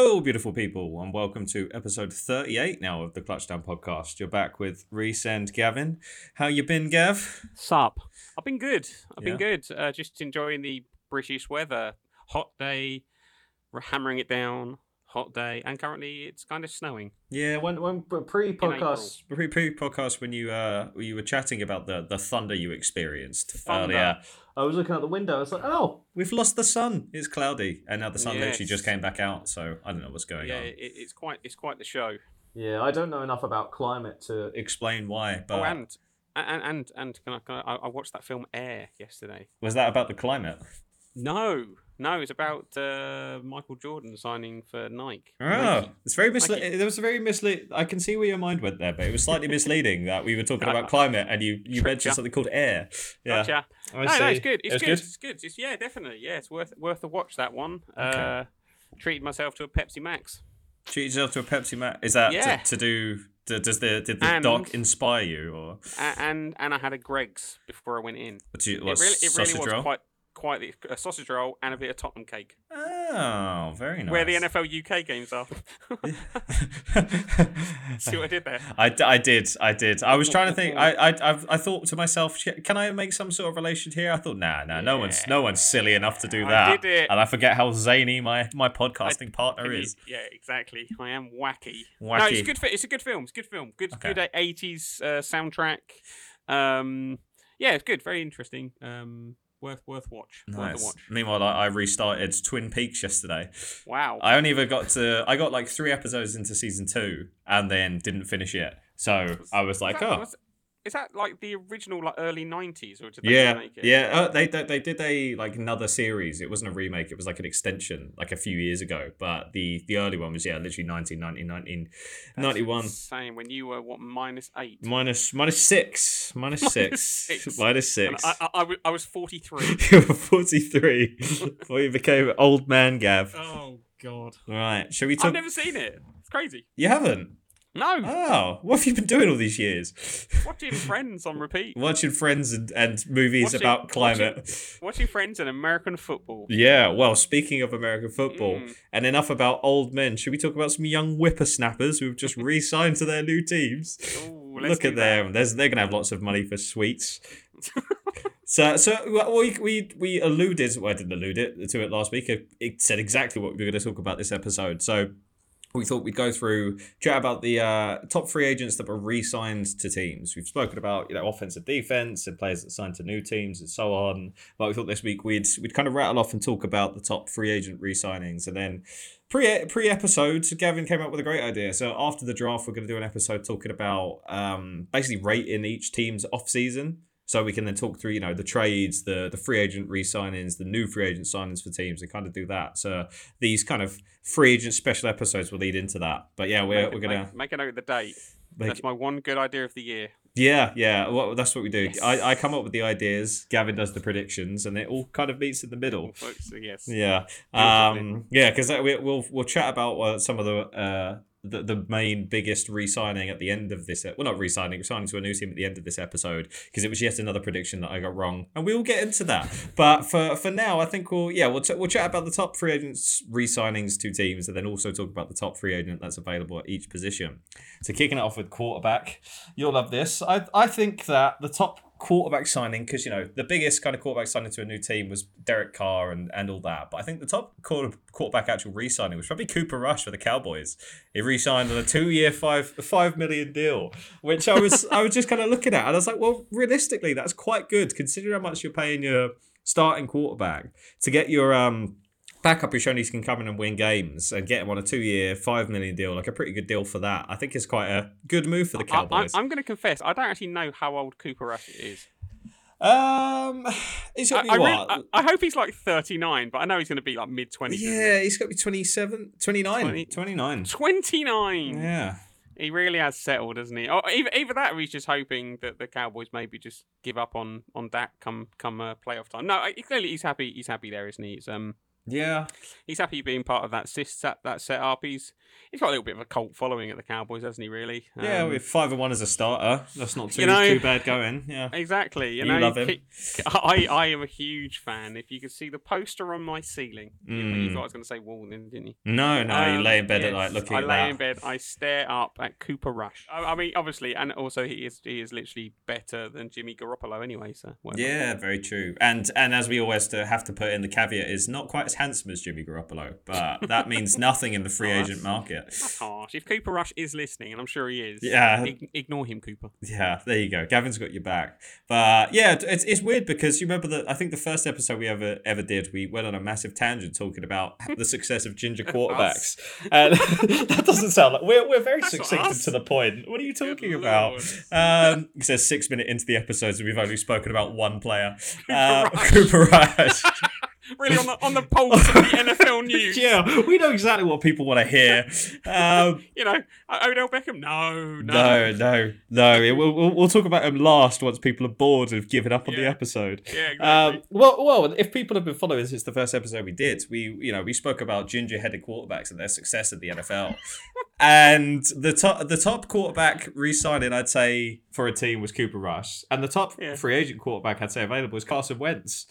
Hello, beautiful people, and welcome to episode 38 now of the Clutchdown podcast. You're back with Reese and Gavin. How you been, Gav? Sup? I've been good. I've Yeah. been good. Uh, just enjoying the British weather. Hot day, we're hammering it down. Hot day, and currently it's kind of snowing. Yeah, when when pre podcast- pre pre podcast when you uh you were chatting about the the thunder you experienced Thunder. earlier, I was looking out the window. I was like, oh, we've lost the sun. It's cloudy, and now the sun literally just came back out. So I don't know what's going yeah, on. it, it's quite it's quite the show. Yeah, I don't know enough about climate to explain why. But oh, and and and and can I, can I, I watched that film Air yesterday. was that about the climate? No, no, it's about uh, Michael Jordan signing for Nike. Oh, Nike. it's very Like misleading. There was a very mislead. I can see where your mind went there, but it was slightly misleading that we were talking about climate and you you mentioned Gotcha. something called air. Yeah, Gotcha. I no, no, it's good. It's It was good. It's good. It's yeah, definitely. Yeah, it's worth worth a watch. That one. Uh, treated myself to a Pepsi Max. Treat yourself to a Pepsi Max. Is that Yeah. to, to do? To, does the did the And- doc inspire you or and and I had a Greggs before I went in. what? You, It what really, it really was roll? quite quite the, a sausage roll and a bit of Tottenham cake, Oh, very nice. where the NFL UK games are. See what I did there? I, I did I did I was trying to think I I I've, thought to myself can I make some sort of relation here I thought nah nah no one's no one's silly enough to do I that did it. and I forget how zany my my podcasting partner Can you- is yeah, exactly. I am wacky. No, it's a good. It's a good film. It's a good film. Good, Okay. good eighties uh, soundtrack. Um, yeah, it's good. Very interesting. Um, worth worth watch. Worth a Nice. watch. Meanwhile, I, I restarted Twin Peaks yesterday. Wow. I only ever got to I got like three episodes into season two and then didn't finish it. So I was like, is that, oh, was- is that like the original like early nineties or did they yeah, remake it? yeah. Uh, they, they they did a like another series. It wasn't a remake. It was like an extension, like a few years ago. But the the early one was yeah, literally 1990, 1991. Same when you were what minus eight. Minus minus six, minus six, six. minus And six. I, I, I, I was forty three. you were forty three before you became old man Gav. oh God. Right, shall we talk? I've never seen it. It's crazy. You haven't. No. Oh, what have you been doing all these years? Watching Friends on repeat. Watching Friends and, and movies Watching- about climate. Watching Friends and American football. Yeah, well, speaking of American football, Mm. and enough about old men, should we talk about some young whippersnappers who've just re signed to their new teams? Ooh, Look at them. There's, they're going to have lots of money for sweets. so, so we, we, we alluded, well, I didn't allude it to it last week. It, it said exactly what we were going to talk about this episode. So, we thought we'd go through chat about the uh, top free agents that were re-signed to teams. We've spoken about you know offensive defense and players that signed to new teams and so on. But we thought this week we'd we'd kind of rattle off and talk about the top free agent re-signings and then pre pre episode. Gavin came up with a great idea. So after the draft, we're going to do an episode talking about um, basically rating each team's off season. So we can then talk through, you know, the trades, the the free agent re-signings, the new free agent signings for teams, and kind of do that. So these kind of free agent special episodes will lead into that. But yeah, we're, Make, we're gonna make, make a note of the date. make, That's my one good idea of the year. yeah yeah. Well, that's what we do. Yes. I, I come up with the ideas. Gavin does the predictions, and it all kind of meets in the middle. Folks, yes. Yeah, um, yeah, because we, we'll we'll chat about uh, some of the uh the, the main biggest re-signing at the end of this. Well, not re-signing, signing to a new team at the end of this episode because it was yet another prediction that I got wrong, and we will get into that. but for for now, I think we'll yeah we'll t- we'll chat about the top free agents re-signings to teams, and then also talk about the top free agent that's available at each position. So kicking it off with quarterback, you'll love this. I I think that the top quarterback signing because you know the biggest kind of quarterback signing to a new team was Derek Carr and, and all that. But I think the top quarter, quarterback actual re-signing was probably Cooper Rush for the Cowboys. He re-signed on a two-year, five five million deal, which I was I was just kind of looking at, and I was like, well, realistically, that's quite good considering how much you're paying your starting quarterback to get your um backup who shown he can come in and win games and get him on a two-year, five million deal, like a pretty good deal for that. I think it's quite a good move for the I, Cowboys. I'm going to confess, I don't actually know how old Cooper Rush is. Um, it's I, I, be really- what? I, I hope he's like 39, but I know he's going to be like mid 20s. yeah, he's got to be 27, 29. 20 29. 29. Yeah. He really has settled, hasn't he? Or either, either that, or he's just hoping that the Cowboys maybe just give up on on Dak come come uh, playoff time. No, I- clearly he's happy. He's happy there, isn't he? It's, um, Yeah. He's happy being part of that sys- that, that setup. He's he's got a little bit of a cult following at the Cowboys, hasn't he? Really? Yeah, Um, with five and one as a starter, that's not too You know- too bad going. Yeah. Exactly. You, You know, love him. I, I am a huge fan. If you could see the poster on my ceiling, you, you Mm. thought I was going to say wall, didn't you? No, no, you Um, lay in bed at night looking I at lay that. in bed. I stare up at Cooper Rush. I, I mean, obviously, and also he is he is literally better than Jimmy Garoppolo anyway. So whatever. Yeah, very true. And and as we always have to put in the caveat is not quite as handsome as Jimmy Garoppolo, but that means nothing in the free Oh, agent that's- That's harsh. If Cooper Rush is listening, and I'm sure he is, Yeah. ig- ignore him, Cooper. Yeah, there you go. Gavin's got your back. But yeah, it's it's weird because you remember that I think the first episode we ever ever did, we went on a massive tangent talking about the success of ginger quarterbacks. and that doesn't sound like we're we're very That's succinct and to the point. What are you talking Good about? Um, it says six minute into the episodes, and we've only spoken about one player, uh, Rush. Cooper Rush. Really on the on the pulse of the NFL news. yeah, we know exactly what people want to hear. Um, You know, Odell Beckham. No, no. no, no, no. It- We'll, we'll, talk about him last once people are bored and have given up on the episode. Yeah, exactly. Um, well, well, if people have been following since the first episode we did, we you know we spoke about ginger-headed quarterbacks and their success at the NFL, and the top the top quarterback re-signing I'd say for a team was Cooper Rush, and the top Yeah. free agent quarterback I'd say available is Carson Wentz.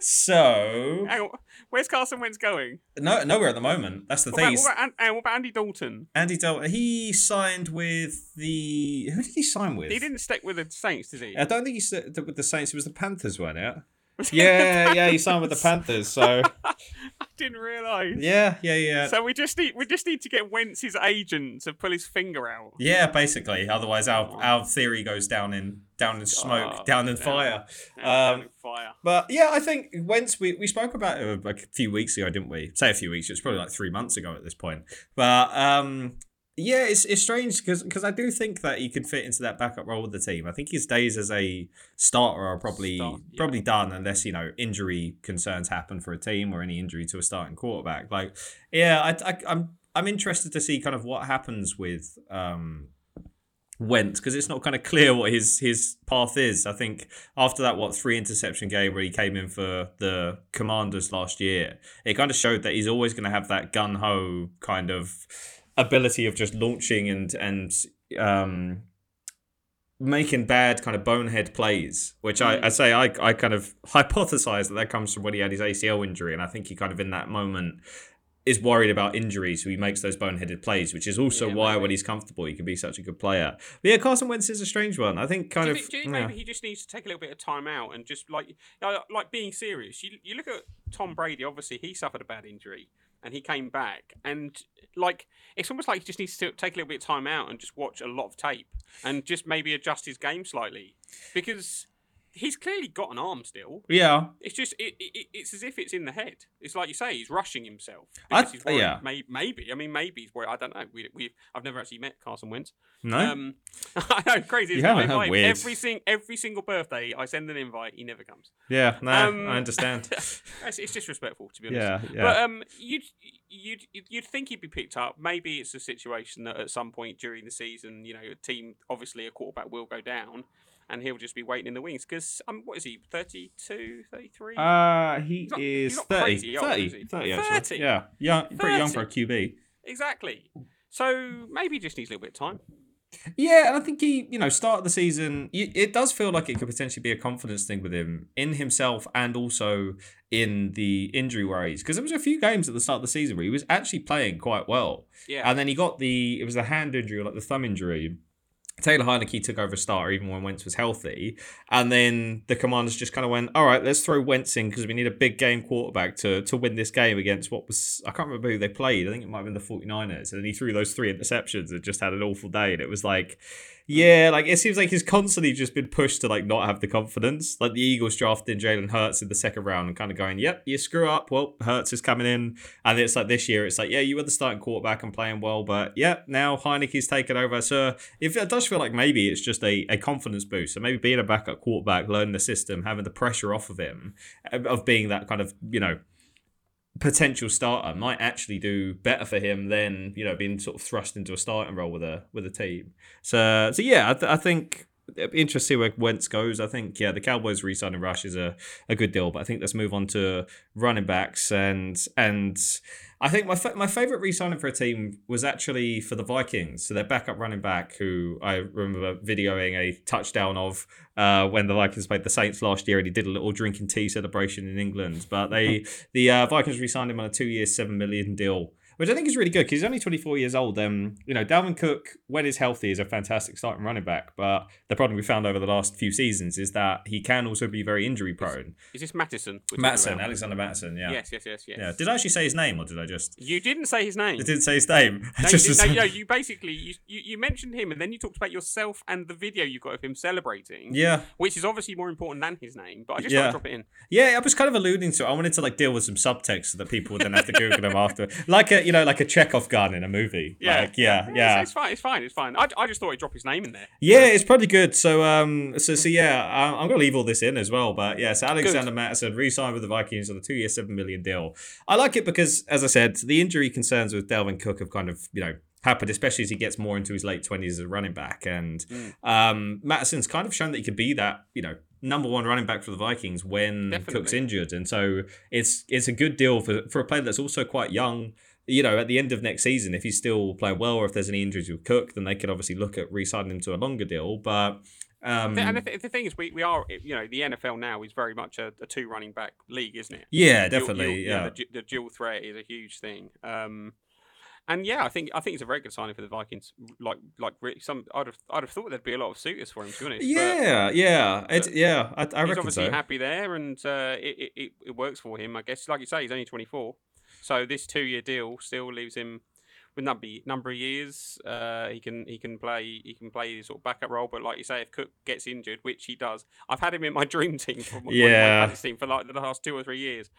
So Hang on, where's Carson Wentz going? no, nowhere at the moment. That's the What thing. about, what, about, An- what about Andy Dalton? Andy Dalton, he signed with the who did he sign with? He didn't stick with the Saints, did he? I don't think he signed with the Saints. It was the Panthers, weren't it? Yeah, yeah, he signed with the Panthers. So I didn't realise. yeah, yeah, yeah. So we just need we just need to get Wentz's agent to pull his finger out. Yeah, basically. Otherwise, our our theory goes down in down in smoke, Oh, down in down. fire. Down Um, in fire. But yeah, I think Wentz. We, we spoke about it like a few weeks ago, didn't we? Say a few weeks. It's probably like three months ago at this point. But um, yeah, it's it's strange because I do think that he could fit into that backup role with the team. I think his days as a starter are probably Start, yeah. probably done unless you know injury concerns happen for a team or any injury to a starting quarterback. Like, yeah, I, I I'm I'm interested to see kind of what happens with um Wentz because it's not kind of clear what his his path is. I think after that what three interception game where he came in for the Commanders last year, it kind of showed that he's always going to have that gun ho kind of ability of just launching and and um making bad kind of bonehead plays, which I, I say I, I kind of hypothesize that that comes from when he had his ACL injury, and I think he kind of in that moment is worried about injury, so he makes those boneheaded plays, which is also Yeah, why maybe. when he's comfortable, he can be such a good player. But yeah, Carson Wentz is a strange one. I think kind do of think, do you think yeah. maybe he just needs to take a little bit of time out and just like like being serious? You you look at Tom Brady. Obviously, he suffered a bad injury and he came back, and like it's almost like he just needs to take a little bit of time out and just watch a lot of tape and just maybe adjust his game slightly. Because he's clearly got an arm still. yeah. It's just it, it, it's as if it's in the head. It's like you say, he's rushing himself. I- he's worried. yeah. May, maybe. I mean, maybe he's worried. I don't know. We we I've never actually met Carson Wentz. No. Um, I know, crazy. You isn't it? I haven't? Weird. Every sing, every single birthday, I send an invite. He never comes. yeah. No. um, I understand. it's, it's disrespectful, to be honest. yeah. Yeah. But um, you'd you'd you'd think he'd be picked up. Maybe it's a situation that at some point during the season, you know, a team obviously a quarterback will go down, and he'll just be waiting in the wings. Because um, what is he? 32, 33? Uh, he not- is he's not 30, old, 30, is he? 30, actually. 30? Yeah, young, pretty young for a QB. exactly. So maybe he just needs a little bit of time. Yeah, and I think he, you know, start of the season, it does feel like it could potentially be a confidence thing with him in himself and also in the injury worries. Because there was a few games at the start of the season where he was actually playing quite well, Yeah. and then he got the it was the hand injury or like the thumb injury. Taylor Heinicke took over starter even when Wentz was healthy. And then the commanders just kind of went, all right, let's throw Wentz in because we need a big game quarterback to, to win this game against what was, I can't remember who they played. I think it might have been the 49ers. And then he threw those three interceptions and just had an awful day. And it was like, yeah, like it seems like he's constantly just been pushed to like not have the confidence. Like the Eagles drafted Jalen Hurts in the second round and kind of going, yep, you screw up. Well, Hurts is coming in. And it's like this year, it's like, yeah, you were the starting quarterback and playing well, but yeah, now Heinicke's taken over. So if it does feel like maybe it's just a, a confidence boost. So maybe being a backup quarterback, learning the system, having the pressure off of him, of being that kind of, you know, potential starter might actually do better for him than you know being sort of thrust into a starting role with a with a team. So so yeah, I, th- I think interesting where Wentz goes. I think yeah, the Cowboys re-signing Rush is a, a good deal, but I think let's move on to running backs and and I think my fa- my favorite re-signing for a team was actually for the Vikings. So their backup running back, who I remember videoing a touchdown of uh, when the Vikings played the Saints last year, and he did a little drinking tea celebration in England. But they the uh, Vikings re-signed him on a two-year, seven million deal which I think is really good because he's only 24 years old. Um, you know, Dalvin Cook, when he's healthy, is a fantastic starting running back. But the problem we found over the last few seasons is that he can also be very injury prone. Is this Mattison? Mattison, Alexander Mattison, yeah. Yes, yes, yes, yes. Yeah. Did I actually say his name or did I just? You didn't say his name. I didn't say his name. No, just you, as- did, no, no, you basically you, you you mentioned him and then you talked about yourself and the video you got of him celebrating. yeah. Which is obviously more important than his name, but I just Yeah. want to drop it in. Yeah, I was kind of alluding to. it. I wanted to like deal with some subtext so that people would then have to Google him after, like a you know like a Chekhov gun in a movie. Yeah, like, yeah, It's- yeah. It's, fine. It's fine. It's fine. I, I just thought he'd drop his name in there. Yeah, it's probably good. So, um, so, so yeah, I- I'm gonna leave all this in as well. But yeah, so Alexander Mattison re-signed with the Vikings on a two-year, seven million deal. I like it because, as I said, the injury concerns with Dalvin Cook have kind of, you know, happened, especially as he gets more into his late twenties as a running back. And Mm. um, Mattison's kind of shown that he could be that, you know, number one running back for the Vikings when Definitely. Cook's injured. And so it's it's a good deal for for a player that's also quite young you know, at the end of next season, if he's still playing well or if there's any injuries with Cook, then they could obviously look at re-signing him to a longer deal. But um, and the, th- the thing is, we, we are you know the NFL now is very much a, a two running back league, isn't it? yeah, definitely, dual- yeah. The, the dual threat is a huge thing. Um, and yeah, I think I think it's a very good signing for the Vikings. Like like re- some, I'd have I'd have thought there'd be a lot of suitors for him. To be honest, but Yeah, yeah, it, but yeah. I, I he's obviously so. happy there, and uh, it, it, it it works for him. I guess, like you say, he's only twenty four, so this two year deal still leaves him with number number of years. Uh, he can he can play he can play his sort of backup role, but like you say, if Cook gets injured, which he does, I've had him in my dream team for my, Yeah. my fantasy team for like the last two or three years.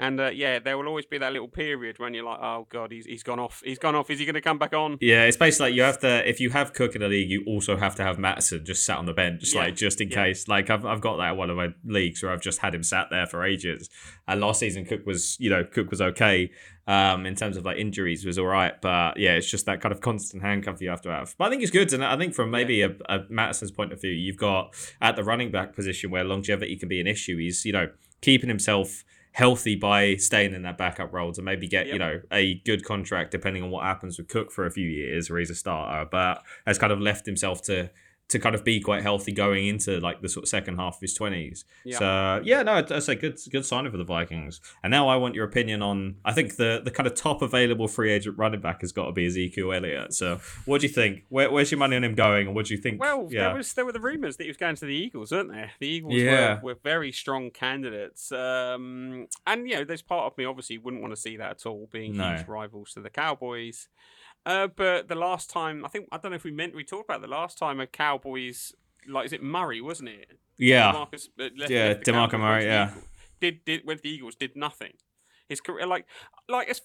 And uh, yeah, there will always be that little period when you're like, "Oh God, he's, he's gone off. He's gone off. Is he going to come back on?" Yeah, it's basically like you have to. If you have Cook in a league, you also have to have Mattison just sat on the bench, Yeah, like just in yeah. case. Like I've I've got that one of my leagues where I've just had him sat there for ages. And last season, Cook was you know Cook was okay. Um, in terms of like injuries, was all right, but yeah, it's just that kind of constant handcuff you have to have. But I think it's good, and I think from maybe a, a Mattison's point of view, you've got at the running back position where longevity can be an issue. He's you know keeping himself healthy by staying in that backup role to maybe get you know a good contract depending on what happens with Cook for a few years where he's a starter, but has kind of left himself to to kind of be quite healthy going into like the sort of second half of his twenties. Yeah. So yeah, no, that's a good good sign for the Vikings. And now I want your opinion on. I think the the kind of top available free agent running back has got to be Ezekiel Elliott. So what do you think? Where, where's your money on him going? And what do you think? Well, yeah, there was there were the rumours that he was going to the Eagles, weren't there? The Eagles Yeah. were, were very strong candidates, um, and you know, there's part of me obviously wouldn't want to see that at all, being No. huge rivals to the Cowboys. Uh, but the last time, I think I don't know if we meant we talked about the last time a Cowboys like is it Murray, wasn't it? yeah, DeMarcus, uh, left, Yeah, left DeMarco Murray, yeah. Did did went to the Eagles did nothing. His career, like, like as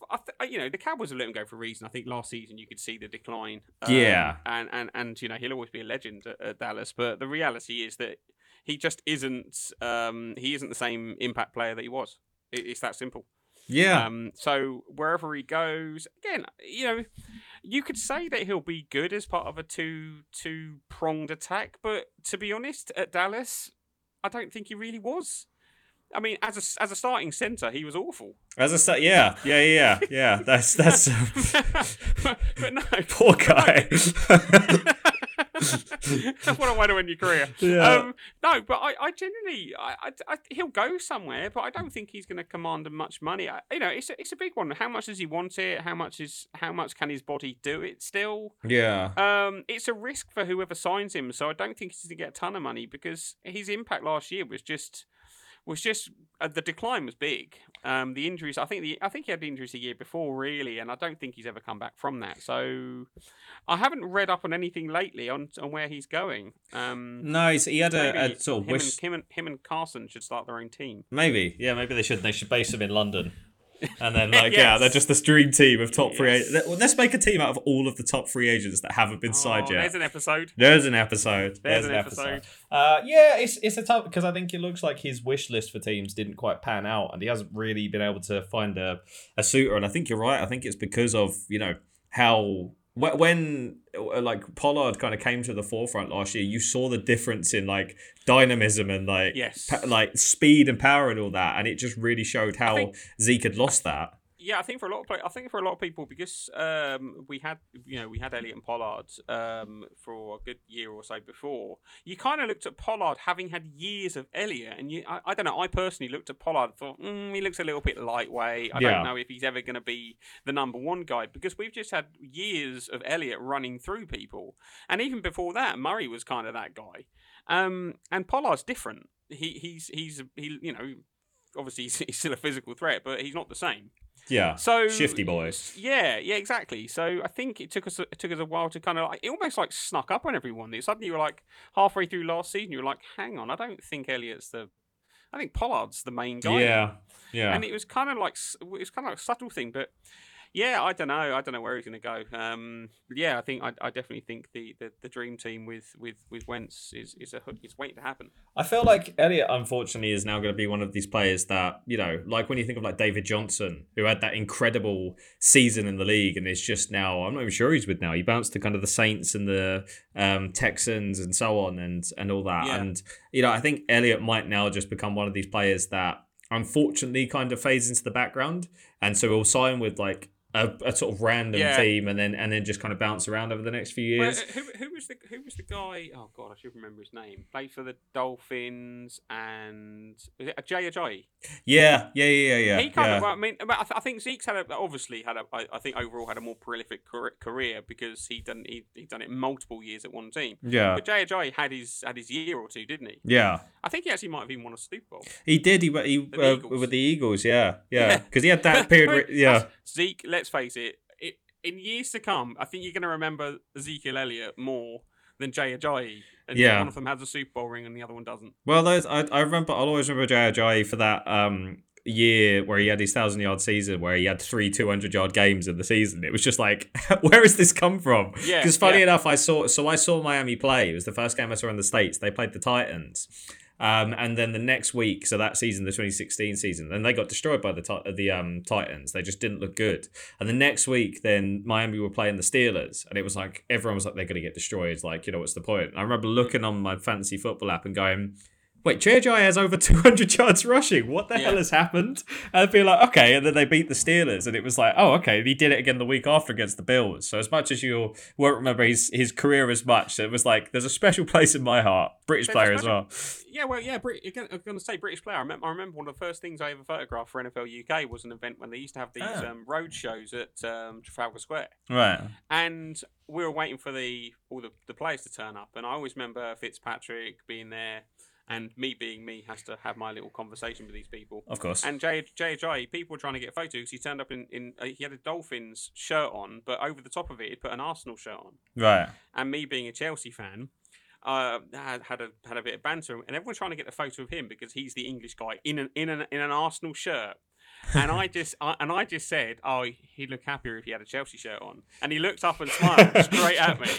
you know, the Cowboys will let him go for a reason. I think last season you could see the decline. um, Yeah. and and and you know he'll always be a legend at, at Dallas. But the reality is that he just isn't. Um, he isn't the same impact player that he was. It, it's that simple. Yeah, Um, so wherever he goes, again, you know, you could say that he'll be good as part of a two two pronged attack, but to be honest, at Dallas, I don't think he really was. I mean, as a as a starting center, he was awful. as I said, yeah, yeah, yeah, yeah. That's that's but, but no, poor guy. what a way to end your career. Yeah. Um, no, but I, I genuinely, I, I, he'll go somewhere, but I don't think he's going to command much money. You know, it's a, it's a big one. How much does he want it? How much is how much can his body do it still? yeah, Um, it's a risk for whoever signs him, so I don't think he's going to get a ton of money because his impact last year was just was just uh, the decline was big. Um, the injuries, I think the I think he had injuries a year before, really, and I don't think he's ever come back from that. So I haven't read up on anything lately on on where he's going. Um, no, he's, he had a, a sort of him, wish. and, him and him and Carson should start their own team. Maybe, yeah, maybe they should. They should base him in London, and then like, yeah, they're just the dream team of top free Yes. agents. Let's make a team out of all of the top free agents that haven't been signed Oh, yet. There's an episode. There's an episode. There's an episode. Uh, yeah, it's it's a tough because I think it looks like his wish list for teams didn't quite pan out, and he hasn't really been able to find a, a suitor. And I think you're right. I think it's because of you know how when uh, like Pollard kind of came to the forefront last year, you saw the difference in like dynamism and like Yes. pa- like speed and power and all that, and it just really showed how think- Zeke had lost that. Yeah, I think for a lot of pla- I think for a lot of people because um, we had you know we had Elliott and Pollard um, for a good year or so before. You kind of looked at Pollard having had years of Elliott, and you I, I don't know. I personally looked at Pollard and thought mm, he looks a little bit lightweight. I Yeah. don't know if he's ever going to be the number one guy because we've just had years of Elliott running through people, and even before that, Murray was kind of that guy. Um, and Pollard's different. He he's he's he you know obviously he's, he's still a physical threat, but he's not the same. Yeah, So shifty boys. Yeah, yeah, exactly. So I think it took us it took us a while to kind of like it almost like snuck up on everyone. It suddenly you were like halfway through last season, you were like, hang on, I don't think Elliott's the, I think Pollard's the main guy. Yeah, yeah. And it was kind of like it was kind of like a subtle thing, but yeah, I don't know. I don't know where he's going to go. Um, yeah, I think I, I definitely think the, the, the dream team with with with Wentz is is a is waiting to happen. I feel like Elliott, unfortunately, is now going to be one of these players that, you know, like when you think of like David Johnson, who had that incredible season in the league and is just now, I'm not even sure he's with now. He bounced to kind of the Saints and the um, Texans and so on and, and all that. Yeah. And, you know, I think Elliott might now just become one of these players that unfortunately kind of fades into the background. And so he'll sign with like a, a sort of random Yeah. team and then and then just kind of bounce around over the next few years. uh, who, who was the who was the guy? Oh God, I should remember his name. Played for the Dolphins and was it Jay Ajayi? Yeah, yeah, yeah, yeah, yeah. he kind yeah. of. I mean, but I, th- I think Zeke's had a, obviously had a. I, I think overall had a more prolific career because he done he he done it multiple years at one team. yeah. But Jay Ajayi had his had his year or two, didn't he? Yeah. I think he actually might have even won a Super Bowl. He did. He he The uh, with the Eagles. Yeah, yeah. Yeah. Because he had that period. Where, yeah, Zeke, let's face it, it, in years to come, I think you're going to remember Ezekiel Elliott more than Jay Ajayi. And Yeah. one of them has a Super Bowl ring and the other one doesn't. Well, those I, I remember. I'll always remember Jay Ajayi for that um year where he had his thousand yard season, where he had three two hundred yard games in the season. It was just like, where has this come from? Yeah, Because funny yeah. enough, I saw so I saw Miami play. It was the first game I saw in the states. They played the Titans. Um, and then the next week, so that season, the 2016 season, then they got destroyed by the Ti- the um, Titans. They just didn't look good. And the next week, then Miami were playing the Steelers, and it was like everyone was like, they're going to get destroyed. Like, you know, what's the point? And I remember looking on my fantasy football app and going, wait, JJ has over 200 yards rushing. What the Yeah. hell has happened? And I'd be like, okay. And then they beat the Steelers, and it was like, oh, okay. He did it again the week after against the Bills. So as much as you won't remember his, his career as much, it was like, there's a special place in my heart. British There's player as well. Yeah, well, yeah. Brit- again, I'm going to say British player. I remember, I remember one of the first things I ever photographed for NFL UK was an event when they used to have these Ah. um, road shows at um, Trafalgar Square, Right. and we were waiting for the all the, the players to turn up. And I always remember Fitzpatrick being there, and me being me has to have my little conversation with these people. Of course. And Jay Jay people were trying to get photos because he turned up in, in uh, he had a Dolphins shirt on, but over the top of it, he put an Arsenal shirt on. right. And me being a Chelsea fan, uh, had had a had a bit of banter, and everyone's trying to get a photo of him because he's the English guy in an in an in an Arsenal shirt. And I just I, and I just said, oh, he'd look happier if he had a Chelsea shirt on. And he looked up and smiled straight at me.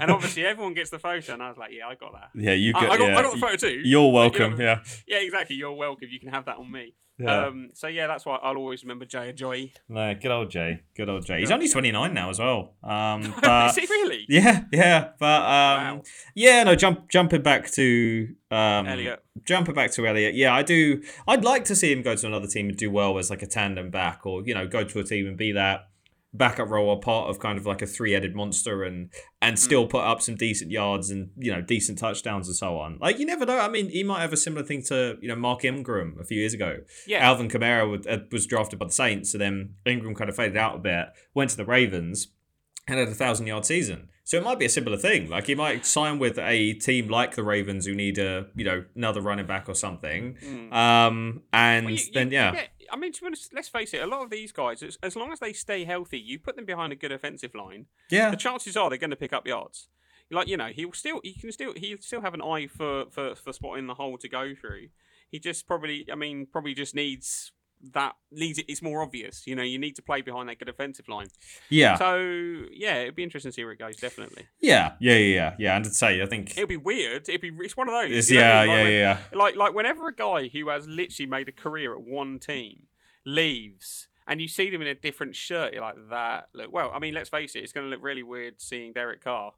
And obviously everyone gets the photo, and I was like, yeah, I got that. Yeah, you I, got, I got, yeah. I got the photo too. You're you welcome. know, Yeah. yeah, exactly. You're welcome. You can have that on me. Yeah. Um, so yeah, that's why I'll always remember Jay and Joy. no, good old Jay. Good old Jay. He's only 29 now as well. Um, but Is he really? yeah, yeah. But um, Wow. yeah, no. Jump, jumping back to um, Elliott. jumping back to Elliott. Yeah, I do. I'd like to see him go to another team and do well as like a tandem back, or you know, go to a team and be that backup role or part of kind of like a three-headed monster and and still put up some decent yards and you know decent touchdowns and so on. Like you never know. I mean, he might have a similar thing to you know Mark Ingram a few years ago. Yeah. Alvin Kamara uh, was drafted by the Saints, so then Ingram kind of faded out a bit, went to the Ravens, and had a thousand yard season. So it might be a similar thing. Like he might sign with a team like the Ravens who need a you know another running back or something. Mm. Um, and Well, you- you- then you yeah, get- I mean, to be honest, let's face it. A lot of these guys, as, as long as they stay healthy, you put them behind a good offensive line. yeah, The chances are they're going to pick up yards. Like you know, he'll still he can still he'll still have an eye for for for spotting the hole to go through. He just probably, I mean, probably just needs that needs it. It's more obvious. You know, you need to play behind that good offensive line. yeah, So yeah, it'd be interesting to see where it goes. Definitely, yeah, yeah, yeah, yeah, yeah. And to say, I think it'd be weird. It'd be it's one of those. you know yeah, yeah, Like yeah, when- yeah. like like whenever a guy who has literally made a career at one team leaves and you see them in a different shirt, you're like that. Look, well, I mean, let's face it, it's going to look really weird seeing Derek Carr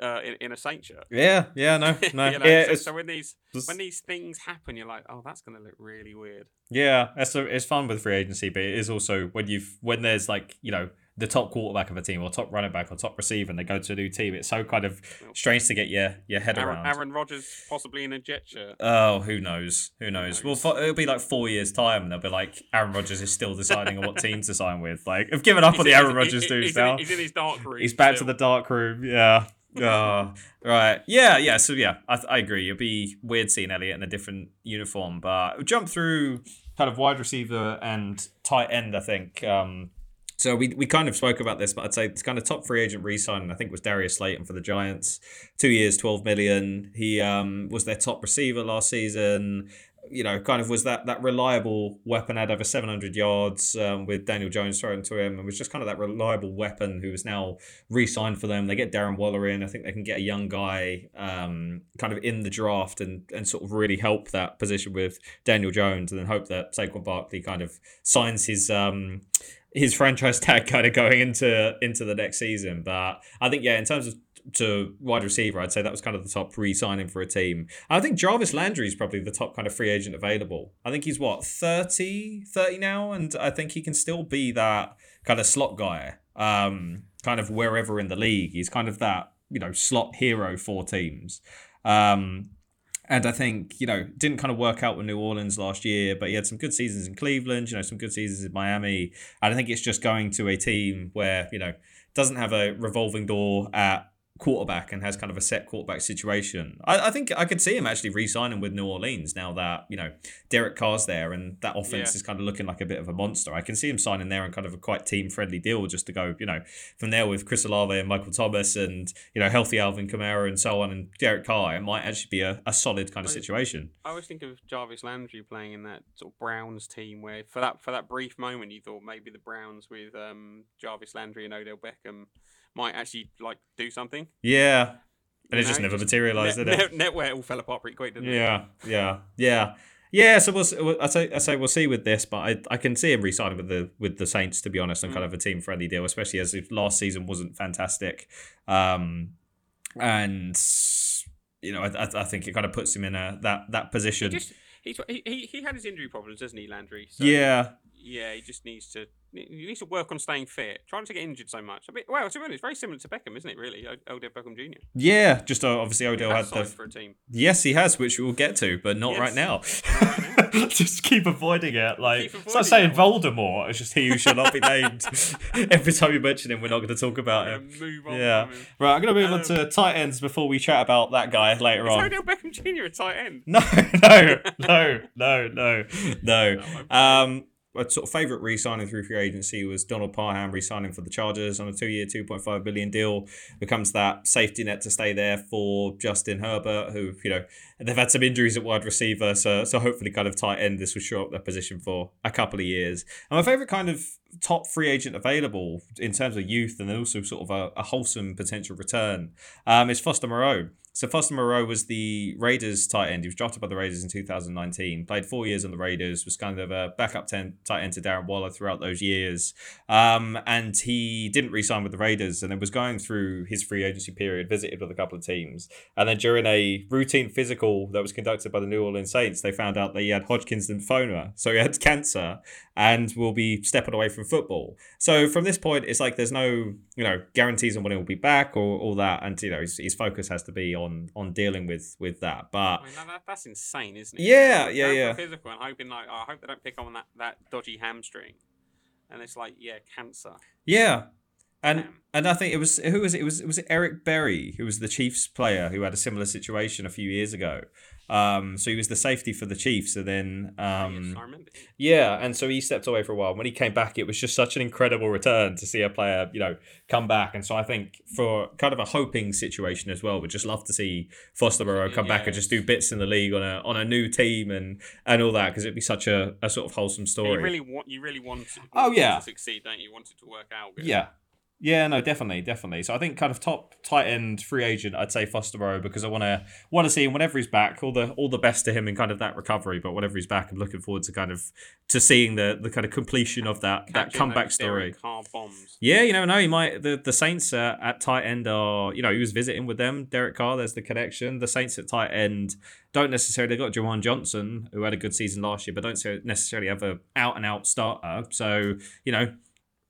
uh, in, in a Saint shirt. Yeah, yeah, no, no, You know, yeah, so, so when these when these things happen, you're like, oh, that's going to look really weird. yeah, it's it's fun with free agency, but it is also when you've when there's like you know the top quarterback of a team or top running back or top receiver, and they go to a new team. It's so kind of strange to get your your head Aaron, around. Aaron Rodgers possibly in a jet shirt. Oh, who knows? Who knows? knows? Well, it'll be like four years' time, and they'll be like, Aaron Rodgers is still deciding on what team to sign with. Like, I've given up He's on the in- Aaron Rodgers dudes now. In, he's in his dark room. He's back to the dark room. Yeah. Oh, right. Yeah, yeah. So yeah, I, I agree. It'd be weird seeing Elliott in a different uniform, but jump through kind of wide receiver and tight end. I think. Um, so we, we kind of spoke about this, but I'd say it's kind of top free agent re-signing. I think was Darius Slayton for the Giants, two years, twelve million. He um, was their top receiver last season. You know, kind of was that that reliable weapon. Had over seven hundred yards um, with Daniel Jones thrown to him, and was just kind of that reliable weapon who is now re-signed for them. They get Darren Waller in. I think they can get a young guy um, kind of in the draft and and sort of really help that position with Daniel Jones, and then hope that Saquon Barkley kind of signs his um his franchise tag kind of going into into the next season. But I think yeah, in terms of to wide receiver, I'd say that was kind of the top re-signing for a team. I think Jarvis Landry is probably the top kind of free agent available. I think he's what 30, 30 now, and I think he can still be that kind of slot guy. Um, kind of wherever in the league, he's kind of that you know slot hero for teams. Um, and I think, you know, didn't kind of work out with New Orleans last year, but he had some good seasons in Cleveland, you know, some good seasons in Miami. And I think it's just going to a team where, you know, doesn't have a revolving door at quarterback and has kind of a set quarterback situation. I, I think I could see him actually re-signing with New Orleans now that, you know, Derek Carr's there and that offense Yeah. is kind of looking like a bit of a monster. I can see him signing there and kind of a quite team friendly deal just to go, you know, from there with Chris Olave and Michael Thomas and, you know, healthy Alvin Kamara and so on and Derek Carr, it might actually be a, a solid kind of situation. I always think of Jarvis Landry playing in that sort of Browns team where for that for that brief moment you thought maybe the Browns with um, Jarvis Landry and Odell Beckham might actually like do something. Yeah. And You it just never materialized, Net, did it? net, netware all fell apart pretty quick, didn't it? Yeah, yeah, yeah, yeah. So we'll, we'll I say I say we'll see with this, but I, I can see him re-signing with the with the Saints to be honest, and kind Mm. of a team friendly deal, especially as if last season wasn't fantastic, um, and you know I, I, think it kind of puts him in a that that He position. just he, he he had his injury problems, doesn't he, Landry? So, yeah, yeah. He just needs to he need to work on staying fit. Trying to get injured so much. A bit, well, to be honest, it's very similar to Beckham, isn't it? Really, O- Odell Beckham Jr. yeah. Just uh, obviously Odell had the for a team. Yes, he has, which we'll get to, but not Yes. right now. Just keep avoiding it. Like Keep it's like saying one. Voldemort. It's just he who shall not be named. Every time you mention him, we're not going to talk about him. move on. Yeah. Right, I'm going to move on Um, to tight ends before we chat about that guy later Is on. Odell Beckham Jr. a tight end? No, no, no, no, no, no. Um, a sort of favorite re-signing through free agency was Donald Parham re-signing for the Chargers on a two-year, two point five billion deal. Becomes that safety net to stay there for Justin Herbert, who you know they've had some injuries at wide receiver, so so hopefully kind of tight end this will show up their position for a couple of years. And my favorite kind of top free agent available in terms of youth and also sort of a, a wholesome potential return um, is Foster Moreau. So Foster Moreau was the Raiders tight end. He was drafted by the Raiders in 2019. Played four years on the Raiders. Was kind of a backup ten, tight end to Darren Waller throughout those years. Um, and he didn't re-sign with the Raiders, and then was going through his free agency period. Visited with a couple of teams, and then during a routine physical that was conducted by the New Orleans Saints, they found out that he had Hodgkin's lymphoma, so he had cancer, and will be stepping away from football. So from this point, it's like there's no you know guarantees on when he'll be back or all that, and you know his, his focus has to be on on dealing with with that. But I mean, that, that, that's insane, isn't it? Yeah, yeah, yeah. Physical and hoping like, oh, I hope they don't pick on that, that dodgy hamstring. And it's like, yeah, cancer. yeah, and Damn. and I think it was who was it? It was it was Eric Berry who was the Chiefs player who had a similar situation a few years ago. Um, so he was the safety for the Chiefs, and then um, yes, I remember. him. Yeah, and so he stepped away for a while. When he came back, it was just such an incredible return to see a player, you know, come back. And so I think for kind of a hoping situation as well, we'd just love to see Foster Moreau come back and just do bits in the league on a on a new team and and all that because it'd be such a, a sort of wholesome story. You really want, you really want, Oh, want it yeah. to succeed, don't you? You Want it to work out. Good. yeah, Yeah, no, definitely, definitely. So I think kind of top tight end free agent, I'd say Foster Rowe because I want to want to see him whenever he's back. All the all the best to him in kind of that recovery, but whenever he's back, I'm looking forward to kind of to seeing the the kind of completion of that that comeback story. Bombs. Yeah, you never know. He might the the Saints uh, at tight end are you know he was visiting with them. Derek Carr, there's the connection. The Saints at tight end don't necessarily they've got Juwan Johnson who had a good season last year, but don't necessarily have a out and out starter. So you know.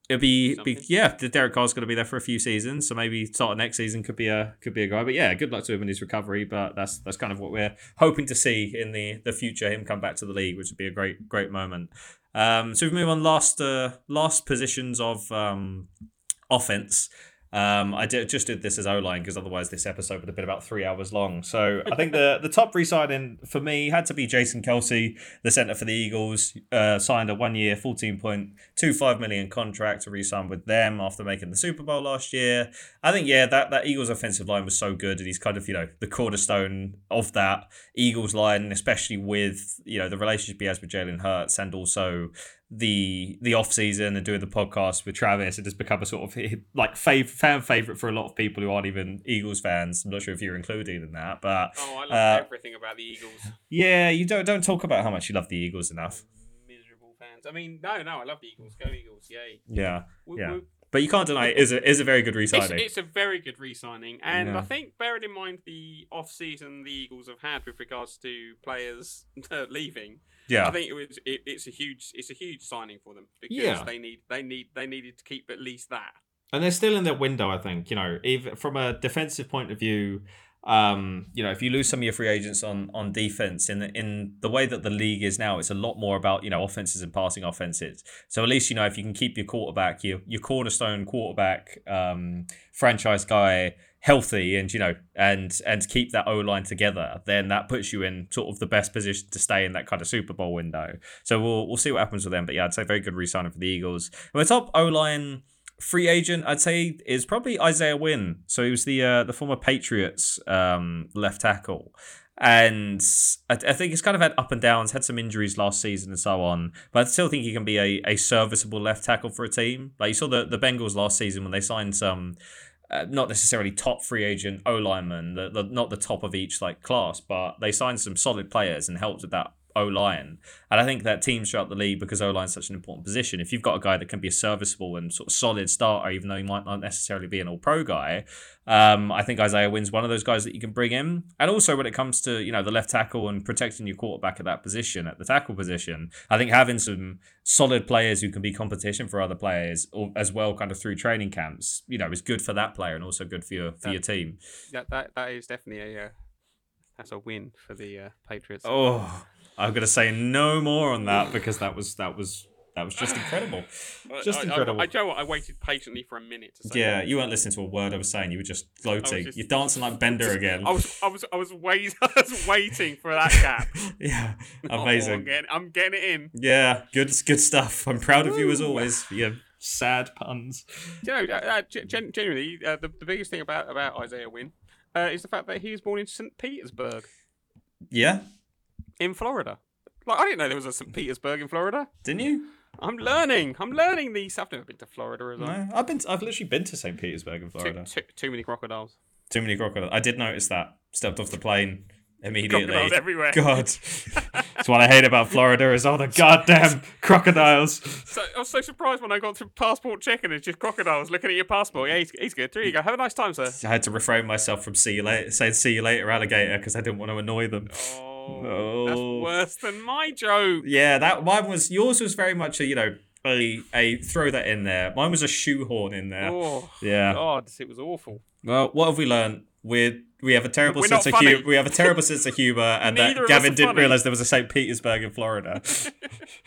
It'll be, be yeah. The Derek Carr's going to be there for a few seasons, so maybe start of next season could be a could be a guy. But yeah, good luck to him in his recovery. But that's that's kind of what we're hoping to see in the the future. Him come back to the league, which would be a great great moment. Um, so we move on last uh, last positions of um, offense. Um, I did, just did this as O line because otherwise this episode would have been about three hours long. So I think the the top re-signing for me had to be Jason Kelce, the center for the Eagles. Uh, signed a one year, fourteen point two five million contract to re-sign with them after making the Super Bowl last year. I think yeah, that that Eagles offensive line was so good, and he's kind of you know the cornerstone of that Eagles line, especially with you know the relationship he has with Jalen Hurts, and also the the off season and doing the podcast with Travis. It has become a sort of like fav- fan favorite for a lot of people who aren't even Eagles fans. I'm not sure if you're included in that, but Oh, I love Uh, everything about the Eagles. yeah, you don't don't talk about how much you love the Eagles enough. Miserable fans. I mean, no, no, I love the Eagles. Go Eagles! Yay! Yeah, We- Yeah. we- but you can't deny it is a is a very good It's, re-signing. it's a very good re-signing, and Yeah. I think bearing in mind the off-season the Eagles have had with regards to players leaving, yeah, I think it was it, it's a huge it's a huge signing for them because Yeah. they need they need they needed to keep at least that. and they're still in their window. I think you know, even from a defensive point of view, um, you know, if you lose some of your free agents on on defense in the, in the way that the league is now, it's a lot more about you know offenses and passing offenses. So at least you know if you can keep your quarterback, your your cornerstone quarterback, um, franchise guy healthy and you know and and keep that O line together, then that puts you in sort of the best position to stay in that kind of Super Bowl window. So we'll we'll see what happens with them. But yeah, I'd say very good re-signing for the Eagles. And the top O line free agent, I'd say, is probably Isaiah Wynn. So he was the uh, the former Patriots um, left tackle. And I, I think he's kind of had up and downs, had some injuries last season and so on. But I still think he can be a, a serviceable left tackle for a team. Like you saw the, the Bengals last season when they signed some uh, not necessarily top free agent O linemen, the, the, not the top of each like class, but they signed some solid players and helped with that O line. And I think that teams throughout the league, because O line is such an important position, if you've got a guy that can be a serviceable and sort of solid starter, even though he might not necessarily be an all pro guy, um, I think Isaiah Wynn's one of those guys that you can bring in. And also when it comes to, you know, the left tackle and protecting your quarterback at that position, at the tackle position, I think having some solid players who can be competition for other players or as well kind of through training camps, you know, is good for that player and also good for your for That- your team. That that, that is definitely a uh, that's a win for the uh, Patriots. Oh, I'm gonna say no more on that because that was that was that was just incredible. Just I, incredible. I, I, Joe, I waited patiently for a minute to say. Yeah, that. you weren't listening to a word I was saying. You were just gloating. just- You're dancing like Bender again. I was I was I was wait I was waiting for that gap. yeah, Oh, I'm, amazing. getting, I'm getting it in. Yeah, good, good stuff. I'm proud of you as always. your sad puns. You know, uh, uh, gen- genuinely, uh, the, the biggest thing about, about Isaiah Wynn uh, is the fact that he was born in St. Petersburg, Yeah, in Florida. Like, I didn't know there was a St. Petersburg in Florida. didn't you? I'm learning. I'm learning these. I've never been to Florida as well. No, I've been. To, I've literally been to St. Petersburg in Too, Florida. too, too many crocodiles. Too many crocodiles. I did notice that. Stepped off the plane immediately. Crocodiles everywhere. God, that's what I hate about Florida is all the goddamn crocodiles. So, I was so surprised when I got to passport check and it's just crocodiles looking at your passport. Yeah, he's, he's good. There you go. Have a nice time, sir. I had to refrain myself from see you later, saying "see you later, alligator" because I didn't want to annoy them. Oh, Oh. that's worse than my joke. Yeah, that mine was. Yours was very much a you know a a throw that in there. Mine was a shoehorn in there. Oh, Yeah. God, it was awful. Well, what have we learned? We we have a terrible We're sense of humor. We have a terrible sense of humor, and Neither that Gavin didn't funny. realize there was a St. Petersburg in Florida.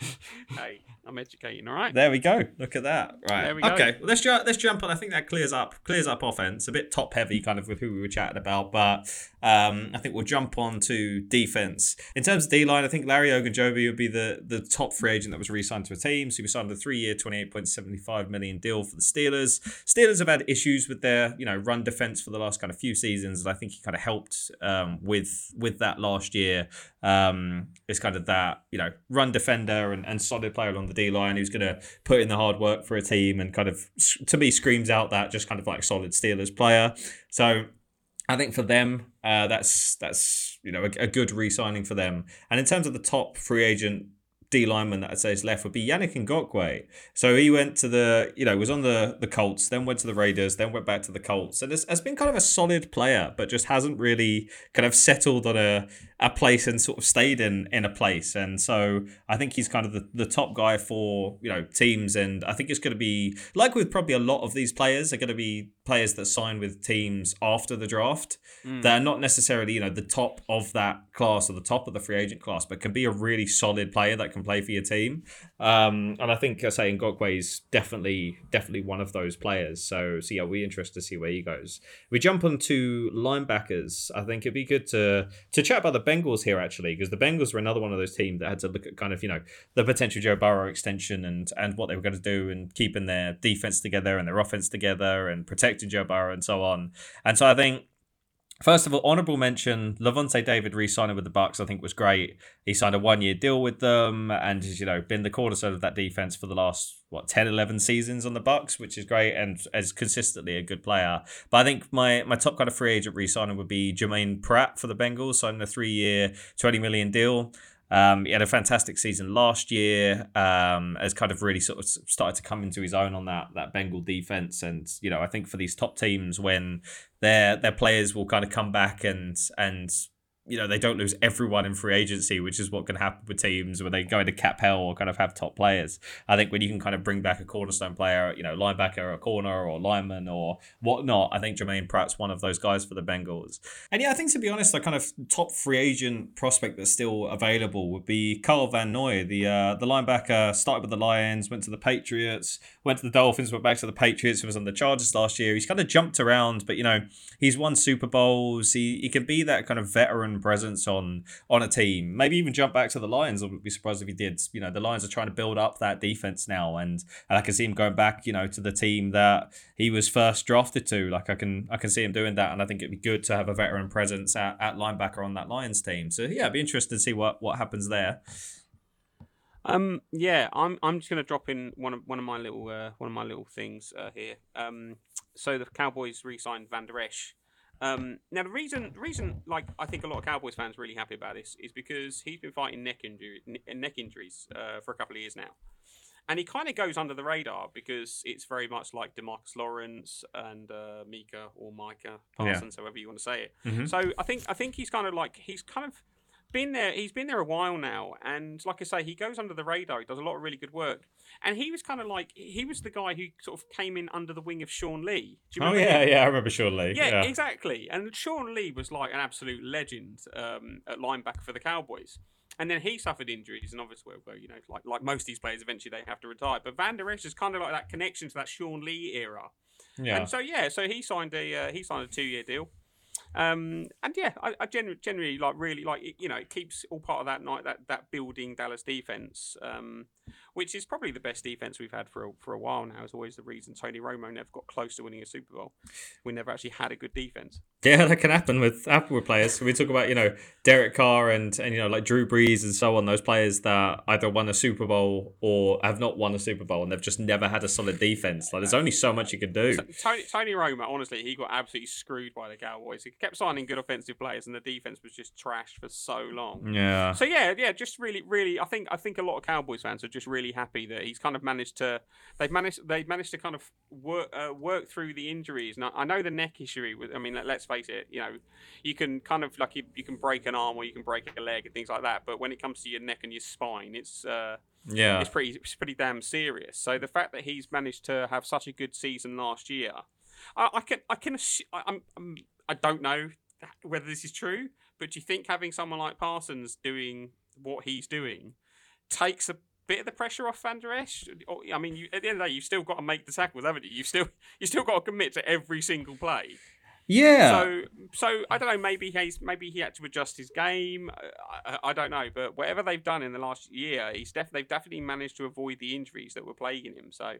Hey, I'm educating, all right? there we go. Look at that. Right. There we go. Okay. Well, let's ju- let's jump on. I think that clears up clears up offense. A bit top heavy, kind of with who we were chatting about, but um, I think we'll jump on to defense. In terms of D line, I think Larry Ogunjobi would be the the top free agent that was re-signed to a team. So he was signed a three year, twenty eight point seventy five million deal for the Steelers. Steelers have had issues with their you know run defense for the last kind of few seasons, and I think he kind of helped um, with with that last year. Um, it's kind of that you know run defender and, and solid player along the D line who's going to put in the hard work for a team and kind of to me screams out that just kind of like solid Steelers player. So I think for them, uh, that's that's you know a, a good re-signing for them. And in terms of the top free agent D lineman that I'd say is left would be Yannick Ngakoue. So he went to the, you know, was on the the Colts, then went to the Raiders, then went back to the Colts, and has, has been kind of a solid player, but just hasn't really kind of settled on a a place and sort of stayed in in a place. And so I think he's kind of the, the top guy for you know teams, and I think it's going to be like with probably a lot of these players are going to be players that sign with teams after the draft mm. that are not necessarily you know the top of that class or the top of the free agent class, but can be a really solid player that can play for your team. Um, and I think I say Ngakoue is definitely definitely one of those players. So so yeah, we're interested to see where he goes. We jump on to linebackers. I think it'd be good to to chat about the Bengals here actually, because the Bengals were another one of those teams that had to look at kind of you know the potential Joe Burrow extension and and what they were going to do and keeping their defense together and their offense together and protecting Joe Burrow and so on. And so I think First of all, honorable mention: Lavonte David re-signing with the Bucs, I think was great. He signed a one-year deal with them, and has you know been the cornerstone of that defense for the last what 10, 11 seasons on the Bucs, which is great, and as consistently a good player. But I think my my top kind of free agent re-signing would be Germaine Pratt for the Bengals, signing a three-year, twenty million deal. Um, he had a fantastic season last year. Um, has kind of really sort of started to come into his own on that that Bengal defense, and you know I think for these top teams when their their players will kind of come back and and you know they don't lose everyone in free agency, which is what can happen with teams where they go into cap hell or kind of have top players. I think when you can kind of bring back a cornerstone player, you know, linebacker, a corner, or lineman, or whatnot, I think Germaine Pratt's one of those guys for the Bengals. And yeah, I think to be honest, the kind of top free agent prospect that's still available would be Kyle Van Noy, the uh, the linebacker. Started with the Lions, went to the Patriots, went to the Dolphins, went back to the Patriots, was on the Chargers last year. He's kind of jumped around, but you know, he's won Super Bowls. He he can be that kind of veteran presence on on a team. Maybe even jump back to the Lions. I would be surprised if he did. You know, the Lions are trying to build up that defense now, and, and I can see him going back. You know, to the team that he was first drafted to. Like I can I can see him doing that, and I think it'd be good to have a veteran presence at, at linebacker on that Lions team. So yeah, I'd be interested to see what what happens there. Um, yeah, I'm. I'm just gonna drop in one of one of my little uh, one of my little things uh, here. Um, so the Cowboys re-signed Van Der Esch um, now the reason, the reason, like I think a lot of Cowboys fans are really happy about this is because he's been fighting neck injury, neck injuries uh, for a couple of years now, and he kind of goes under the radar because it's very much like Demarcus Lawrence and uh, Mika or Micah Parsons, yeah. however you want to say it. Mm-hmm. So I think I think he's kind of like he's kind of been there. He's been there a while now, and like I say, he goes under the radar. He does a lot of really good work, and he was kind of like he was the guy who sort of came in under the wing of Sean Lee. oh yeah, him? yeah, I remember Sean Lee. Yeah, yeah, exactly. And Sean Lee was like an absolute legend um, at linebacker for the Cowboys. And then he suffered injuries, and obviously, well, you know, like like most of these players, eventually they have to retire. But Van Der Esch is kind of like that connection to that Sean Lee era. Yeah. And so yeah, so he signed a uh, he signed a two year deal. Um, and yeah, I, I generally, generally like really like you know it keeps all part of that night that that building Dallas defense. Um, which is probably the best defense we've had for a, for a while now. Is always the reason Tony Romo never got close to winning a Super Bowl. We never actually had a good defense. Yeah, that can happen with Apple players. We talk about you know Derek Carr and and you know like Drew Brees and so on. Those players that either won a Super Bowl or have not won a Super Bowl and they've just never had a solid defense. Like there's only so much you can do. Tony, Tony Romo, honestly, he got absolutely screwed by the Cowboys. He kept signing good offensive players and the defense was just trash for so long. Yeah. So yeah, yeah, just really, really, I think I think a lot of Cowboys fans are just really happy that he's kind of managed to they've managed they've managed to kind of work uh, work through the injuries. Now I know the neck issue. With, I mean, let, us face it. You know, you can kind of like you, you can break an arm or you can break a leg and things like that. But when it comes to your neck and your spine, it's uh, yeah, it's pretty it's pretty damn serious. So the fact that he's managed to have such a good season last year, I, I can I can I, I'm, I'm I don't know whether this is true, but do you think having someone like Parsons doing what he's doing takes a bit of the pressure off Van Der Esch? I mean, you, at the end of the day, you've still got to make the tackles, haven't you? You've still you still got to commit to every single play. Yeah. So, so I don't know. Maybe he's maybe he had to adjust his game. Uh, I, I, I don't know, but whatever they've done in the last year, he's def- they've definitely managed to avoid the injuries that were plaguing him. So,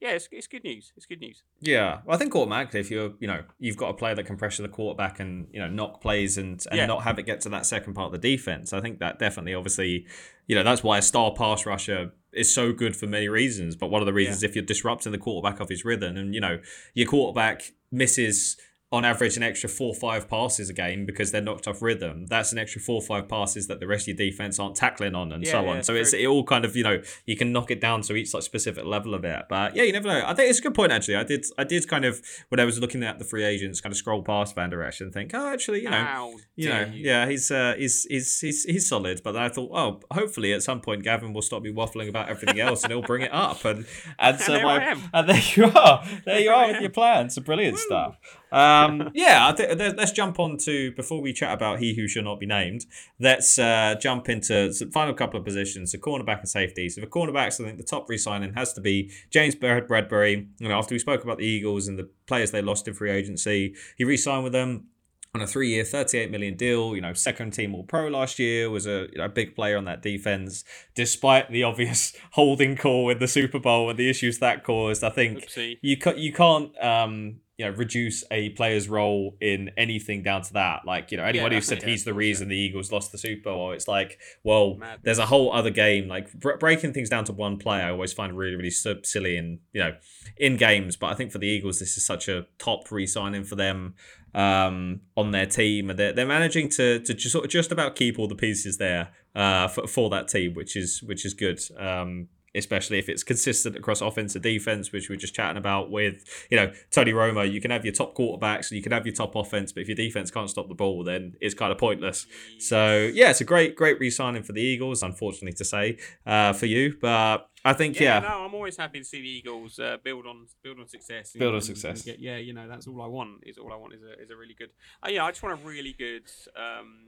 yeah, it's, it's good news. It's good news. Yeah, well, I think automatically, if you're, you know, you've got a player that can pressure the quarterback and you know knock plays and and Yeah. not have it get to that second part of the defense, I think that definitely, obviously, you know, that's why a star pass rusher is so good for many reasons. But one of the reasons, if you're disrupting the quarterback off his rhythm, and you know, your quarterback misses on average an extra four or five passes a game because they're knocked off rhythm. That's an extra four or five passes that the rest of your defense aren't tackling on and Yeah, so on. it's So it's it all kind of you know you can knock it down to each like specific level of it. But yeah, you never know. I think it's a good point actually. I did I did kind of when I was looking at the free agents, kind of scroll past Van Der Esch and think, oh, actually, you know. You know, you. yeah, he's uh, he's, he's he's he's solid. But then I thought, oh, hopefully at some point Gavin will stop me waffling about everything else and he'll bring it up. And and so there my and there you are, there you are with your plans. Some brilliant Woo. stuff. Um, yeah, I think let- let's jump on to before we chat about he who shall not be named. Let's uh, jump into the final couple of positions: the cornerback and safety. So the cornerbacks, I think the top re-signing has to be James Brad- Bradberry. You know, after we spoke about the Eagles and the players they lost in free agency, he re-signed with them on a three-year, thirty-eight million deal. You know, second team All Pro last year was a you know, big player on that defense. Despite the obvious holding call in the Super Bowl and the issues that caused, I think Oopsie. you ca- you can't um you know reduce a player's role in anything down to that. Like you know anyone who said yeah, he's the reason the Eagles lost the Super Bowl, it's like well there's a whole other game. Like br- breaking things down to one player, I always find really really sub- silly in you know in games. But I think for the Eagles, this is such a top re-signing for them um on their team and they're, they're managing to to just sort of just about keep all the pieces there uh for, for that team which is which is good um especially if it's consistent across offense and defense, which we were just chatting about with, you know, Tony Romo. You can have your top quarterbacks and you can have your top offense, but if your defense can't stop the ball, then it's kind of pointless. So yeah, it's a great, great re-signing for the Eagles. Unfortunately to say uh, for you, but I think Yeah, yeah, no, I'm always happy to see the Eagles uh, build on build on success. Build on and- success. and get- yeah, you know that's all I want. Is all I want is a is a really good. Uh, yeah, I just want a really good um,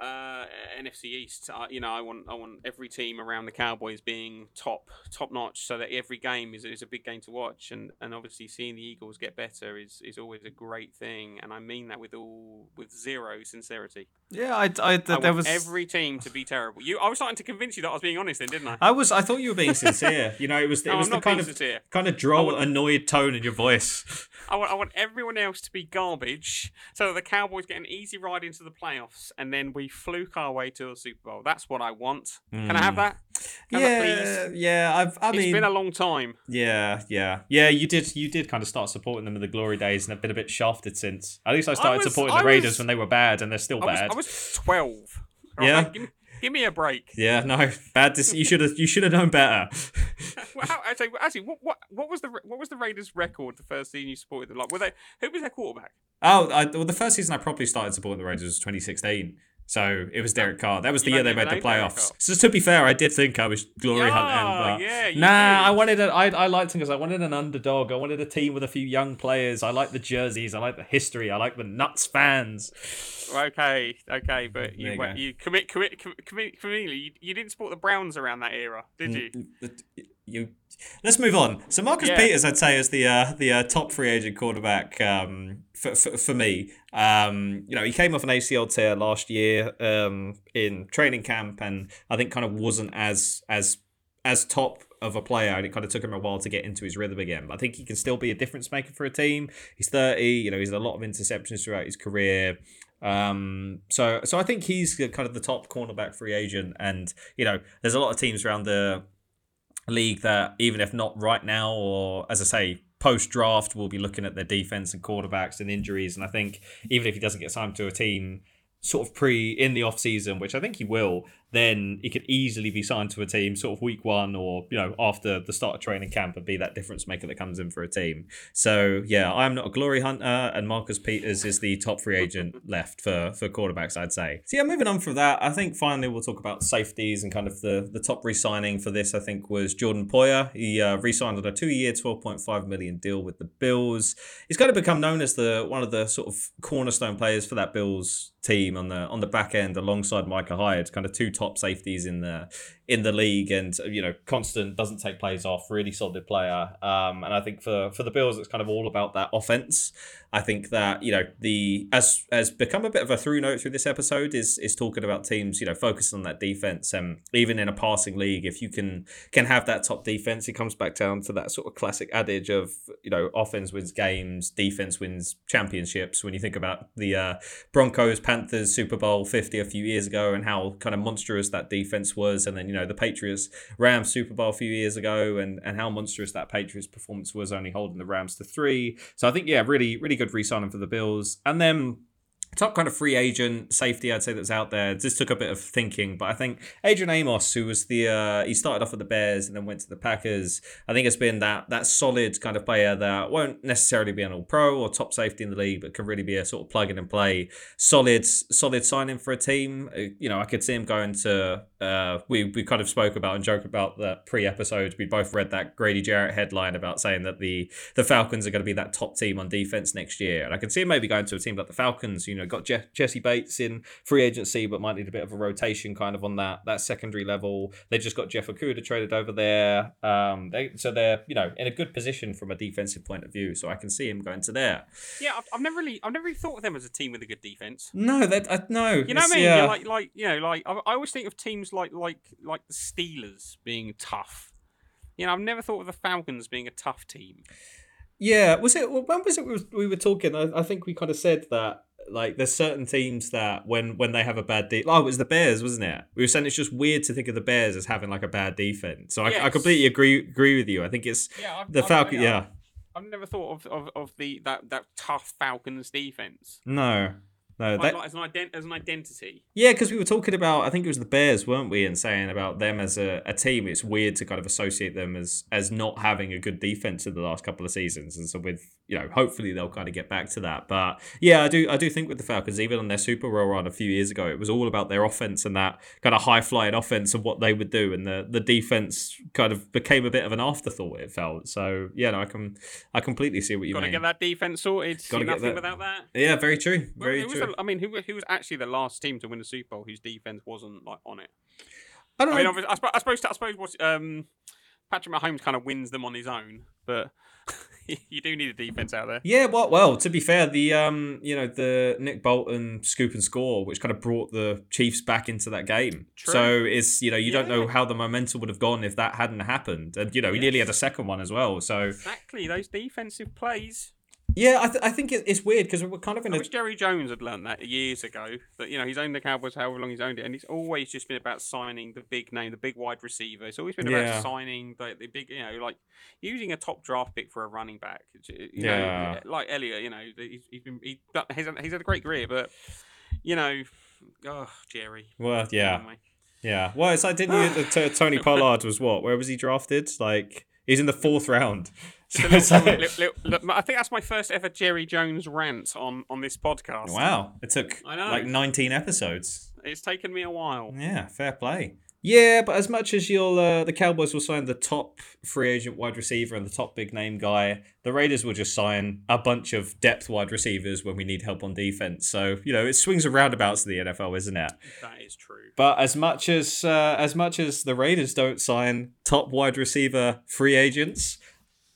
uh, NFC East. Uh, you know, I want I want every team around the Cowboys being top top notch, so that every game is, is a big game to watch. And, and obviously seeing the Eagles get better is, is always a great thing. And I mean that with all with zero sincerity. yeah. I, I, I there want was every team to be terrible. You, I was starting to convince you that I was being honest, then, didn't I? I was, I thought you were being sincere. you know, it was, it No, was I'm the kind of sincere. kind of droll, would- annoyed tone in your voice. I want, I want everyone else to be garbage so that the Cowboys get an easy ride into the playoffs and then we fluke our way to the Super Bowl. That's what I want. Can I have Mm. that? Can yeah, please? yeah. I've, I It's mean, been a long time. Yeah, yeah, yeah. You did, you did kind of start supporting them in the glory days, and have been a bit shafted since. At least I started was- supporting I the Raiders was- when they were bad, and they're still I was, bad. I was 12. Yeah? give, me, give me a break. Yeah, no, bad. Dis- you should have, you should have known better. Well, how, actually, actually what, what, what was the what was the Raiders' record the first season you supported them? Like, were they who was their quarterback? oh, I, well, the first season I probably started supporting the Raiders was 2016. So it was Derek Carr. That was the You year they made the playoffs. So to be fair, I did think I was glory hunting, yeah, nah, did. I wanted a, I, I liked him because I wanted an underdog. I wanted a team with a few young players. I like the jerseys. I like the history. I like the nuts fans. Okay, okay, but you you you commit commit commit conveniently you, you didn't support the Browns around that era, did you? You. Let's move on. So Marcus Yeah. Peters, I'd say, is the uh, the uh, top free agent quarterback um, for, for for me. Um, you know, he came off an ACL tear last year um, in training camp, and I think kind of wasn't as as as top of a player, and it kind of took him a while to get into his rhythm again. But I think he can still be a difference maker for a team. He's thirty. You know, he's had a lot of interceptions throughout his career. Um, so so I think he's kind of the top cornerback free agent, and you know, there's a lot of teams around the league that even if not right now or as I say post draft we'll be looking at their defense and quarterbacks and injuries. And I think even if he doesn't get signed to a team sort of pre in the off season which I think he will then he could easily be signed to a team sort of week one or you know after the start of training camp and be that difference maker that comes in for a team. So yeah I'm not a glory hunter and Marcus Peters is the top free agent left for for quarterbacks I'd say. So yeah moving on from that I think finally we'll talk about safeties and kind of the the top re-signing for this I think was Jordan Poyer. He uh, re-signed on a two-year 12.5 million deal with the Bills. He's kind of become known as the one of the sort of cornerstone players for that Bills team on the on the back end alongside Micah Hyde kind of two top safeties in the in the league, and you know, constant doesn't take plays off, really solid player. Um, and I think for for the Bills, it's kind of all about that offense. I think that you know the as has become a bit of a through note through this episode is is talking about teams you know focusing on that defense and even in a passing league if you can can have that top defense it comes back down to that sort of classic adage of you know offense wins games defense wins championships when you think about the uh, Broncos Panthers Super Bowl 50 a few years ago and how kind of monstrous that defense was and then you know the Patriots Rams Super Bowl a few years ago and and how monstrous that Patriots performance was only holding the Rams to 3 so I think yeah really really good re-signing for the Bills. And then top kind of free agent safety I'd say that's out there. This took a bit of thinking, but I think Adrian Amos, who was the uh, he started off with the Bears and then went to the Packers, I think it's been that that solid kind of player that won't necessarily be an all pro or top safety in the league, but can really be a sort of plug in and play solid solid signing for a team. Uh, you know, I could see him going to uh, we we kind of spoke about and joked about that pre-episode. We both read that Grady Jarrett headline about saying that the the Falcons are going to be that top team on defense next year, and I could see him maybe going to a team like the Falcons. You know, got Je- Jessie Bates in free agency, but might need a bit of a rotation kind of on that that secondary level. They just got Jeff Okudah traded over there, um, they so they're you know in a good position from a defensive point of view. So I can see him going to there. Yeah, I've, I've never really I've never really thought of them as a team with a good defense. No, that I, no. You know what I mean? Yeah. Yeah, like like you know like I, I always think of teams like like like the Steelers being tough. You know, I've never thought of the Falcons being a tough team. Yeah, was it? When was it? We, we were talking. I, I think we kind of said that like there's certain teams that when when they have a bad de- oh it was the Bears wasn't it? We were saying it's just weird to think of the Bears as having like a bad defense. So I, I completely agree agree with you. I think it's Yeah, I've, the Falcon. yeah, Yeah, I've never thought of, of, of the that, that tough Falcons defense. no, no. That, like as an ident- as an identity. Yeah, because we were talking about, I think it was the Bears, weren't we? And saying about them as a, a team, it's weird to kind of associate them as as not having a good defense in the last couple of seasons. And so with you know, hopefully they'll kind of get back to that. But yeah, I do I do think with the Falcons, even on their Super Bowl run a few years ago, it was all about their offense and that kind of high flying offense and what they would do, and the the defense kind of became a bit of an afterthought. It felt so. Yeah, no, I can I completely see what you Got to mean. get that defense sorted. Gotta Gotta get nothing that- without that. Yeah, very true. Well, Very was true. The- I mean, who who was actually the last team to win the Super Bowl whose defense wasn't like on it? I don't I mean, know. I, suppose, I suppose I suppose what um, Patrick Mahomes kind of wins them on his own, but you do need a defense out there. Yeah, well, well, to be fair, the um, you know, the Nick Bolton scoop and score, which kind of brought the Chiefs back into that game. True. So it's you know you don't know how the momentum would have gone if that hadn't happened, and you know he nearly had a second one as well. So Exactly, those defensive plays. Yeah, I, th- I think it, it's weird because we're kind of in I a wish Jerry Jones had learned that years ago. That you know he's owned the Cowboys however long he's owned it, and it's always just been about signing the big name, the big wide receiver. It's always been Yeah. about signing the, the big, you know, like using a top draft pick for a running back. You Yeah. know, like Elliott, you know, he's, he's been he, he's, he's had a great career, but you know, oh Jerry. well, yeah, Anyway. yeah. Well, it's like didn't you? T- Tony Pollard was what? Where was he drafted? Like he's in the fourth round. So Little- it's little- little- I think that's my first ever Jerry Jones rant on on this podcast. wow, it took I know. like nineteen episodes. It's taken me a while. Yeah, fair play. Yeah, but as much as you'll, uh, the Cowboys will sign the top free agent wide receiver and the top big name guy, the Raiders will just sign a bunch of depth wide receivers when we need help on defense. So you know, it swings and roundabouts to the NFL, isn't it? That is true. But as much as uh, as much as the Raiders don't sign top wide receiver free agents,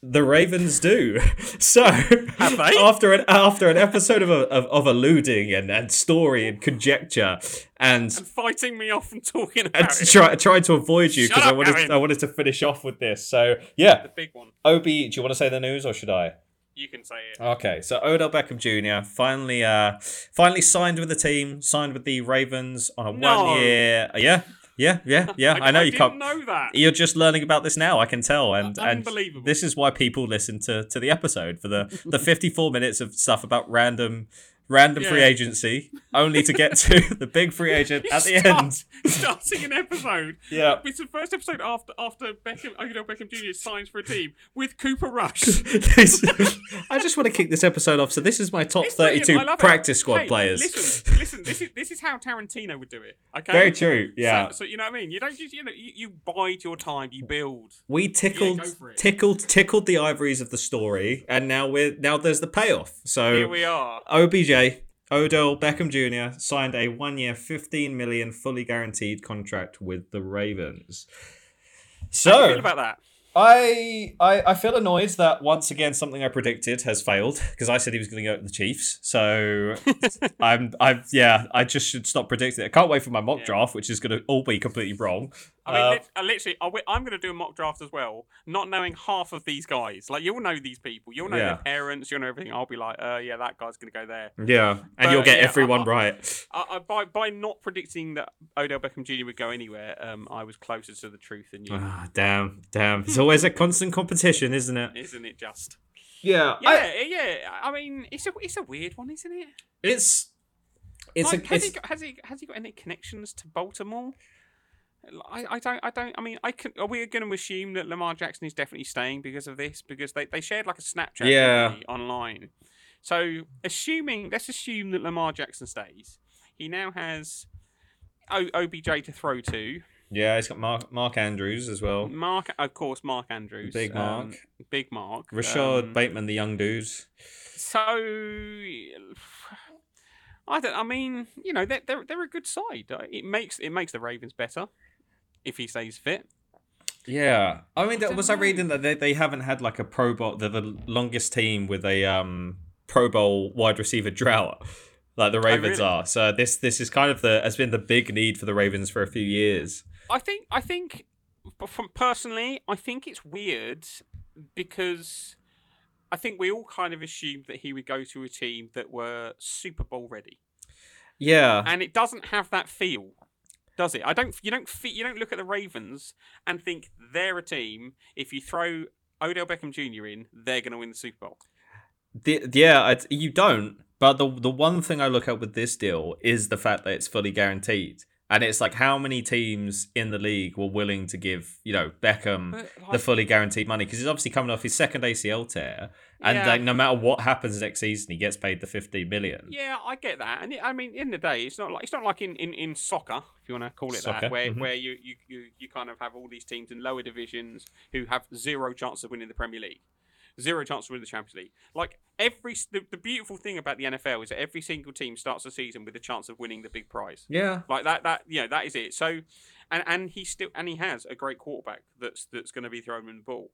the Ravens do. So after an after an episode of of, of alluding and, and story and conjecture and And fighting me off and talking and about it. try, trying to avoid you because I wanted Aaron. I wanted to finish off with this. So yeah, The big one. Obi, do you want to say the news or should I? You can say it. Okay, so Odell Beckham Jr. finally uh finally signed with the team, signed with the Ravens on a No. one year. Yeah, yeah, yeah, yeah. I, know you didn't can't. know that. You're just learning about this now. I can tell, uh, and and Unbelievable. this is why people listen to to the episode for the the 54 minutes of stuff about random random free agency, only to get to the big free agent at the Start- end. Starting an episode. Yeah. It's the first episode after after Beckham, Odell Beckham Jr. signs for a team with Cooper Rush. I just want to kick this episode off. So this is my top It's 32 I love it. practice squad Hey, players. Listen, listen. This is this is how Tarantino would do it. Okay. Very true. Yeah. So, so you know what I mean. You don't just you know you, you bide your time. You build. we tickled it. tickled tickled the ivories of the story and now we're now there's the payoff. So Here we are. OBJ Odell Beckham Jr. signed a one-year, fifteen million, fully guaranteed contract with the Ravens. So, How do you feel about that? I, I I feel annoyed that once again something I predicted has failed because I said he was going to go to the Chiefs. So I'm I'm yeah I just should stop predicting it. I can't wait for my mock Yeah. draft, which is going to all be completely wrong. I mean, Uh, lit- uh, literally, I I'm going to do a mock draft as well, not knowing half of these guys. Like, you'll know these people, you'll know Yeah. their parents, you'll know everything. I'll be like, uh, yeah, that guy's going to go there. Yeah, and you'll get yeah, everyone I- right. I, I, by by not predicting that Odell Beckham Jr. would go anywhere, um, I was closer to the truth than you, Ah, damn, damn. It's always a constant competition, isn't it? isn't it? Just Yeah, yeah, yeah. I mean, it's a it's a weird one, isn't it? it's it's like, a has, it's, he got, has he has he got any connections to Baltimore? I, I don't I don't I mean I can are we going to assume that Lamar Jackson is definitely staying because of this because they, they shared like a Snapchat Yeah. online. So assuming let's assume that Lamar Jackson stays, he now has o- OBJ to throw to. Yeah. He's got Mark Mark Andrews as well. Mark of course Mark Andrews, Big um, Mark. Big Mark, Rashod um, Bateman, the young dudes. So I don't. I mean, you know, they're they're, they're a good side. Uh, It makes it makes the Ravens better if he stays fit. Yeah, I mean, don't was I reading that they, they haven't had like a Pro Bowl? They're the longest team with a um Pro Bowl wide receiver drought, like the Ravens Oh, really? are. So this this is kind of the has been the big need for the Ravens for a few years. I think I think, from personally, I think it's weird because I think we all kind of assumed that he would go to a team that were Super Bowl ready, Yeah, and it doesn't have that feel. Does it? I don't. You don't. fe- You don't look at the Ravens and think they're a team. If you throw Odell Beckham Jr. in, they're going to win the Super Bowl. the, yeah, you don't. But the the one thing I look at with this deal is the fact that it's fully guaranteed, and it's like how many teams in the league were willing to give you know Beckham But, the fully guaranteed money because he's obviously coming off his second ACL tear, and Yeah. like no matter what happens next season, he gets paid the fifteen million. Yeah, I get that, and it, I mean, in the day, it's not like it's not like in, in, in soccer, if you want to call it Soccer, that, where mhm. where you, you, you, you kind of have all these teams in lower divisions who have zero chance of winning the Premier League, zero chance of winning the Champions League. Like every the, the beautiful thing about the NFL is that every single team starts the season with a chance of winning the big prize. Yeah, Like that, that you know, that is it. So, and and he still and he has a great quarterback that's that's going to be throwing him the ball.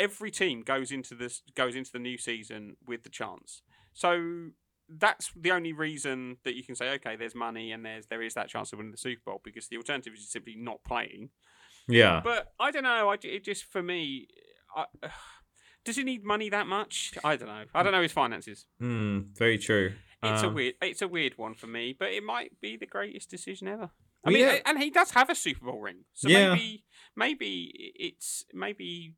Every team goes into this goes into the new season with the chance. So that's the only reason that you can say, okay, there's money and there's there is that chance of winning the Super Bowl because the alternative is simply not playing. yeah. But I don't know. I, it just for me, I, does he need money that much? I don't know. I don't know his finances. Hmm, very true. It's a Um, weird, it's a weird one for me, but it might be the greatest decision ever. I mean, yeah. and he does have a Super Bowl ring, so Yeah. maybe, maybe it's maybe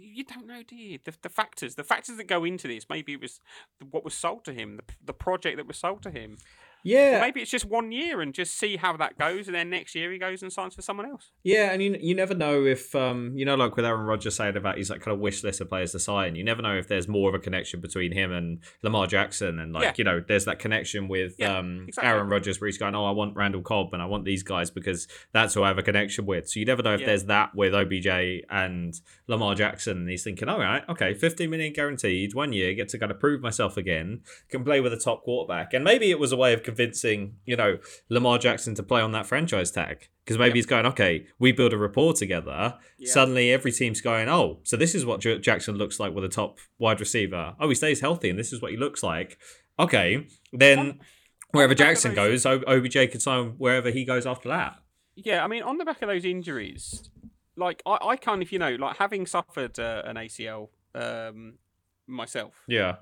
you don't know, do you? The, the factors, the factors that go into this. Maybe it was what was sold to him, the, the project that was sold to him. Or Yeah, maybe it's just one year and just see how that goes, and then next year he goes and signs for someone else. yeah, and you you never know if um you know like with Aaron Rodgers saying about he's like kind of wish list of players to sign. You never know if there's more of a connection between him and Lamar Jackson, and like Yeah. you know there's that connection with Yeah, um exactly. Aaron Rodgers where he's going, oh I want Randall Cobb and I want these guys because that's who I have a connection with. So you never know if Yeah. there's that with OBJ and Lamar Jackson, and he's thinking, all right, okay, 15 million guaranteed, one year, get to kind of prove myself again, can play with a top quarterback, and maybe it was a way of convincing you know Lamar Jackson to play on that franchise tag because maybe Yep. he's going, okay, we build a rapport together. Yeah. Suddenly, every team's going, oh, so this is what J- Jackson looks like with a top wide receiver. Oh, he stays healthy, and this is what he looks like. Okay, then wherever on the back of Jackson those- goes, OBJ can sign wherever he goes after that. Yeah, I mean, on the back of those injuries, like I, I kind of, you know, like having suffered uh, an ACL um, myself, Yeah,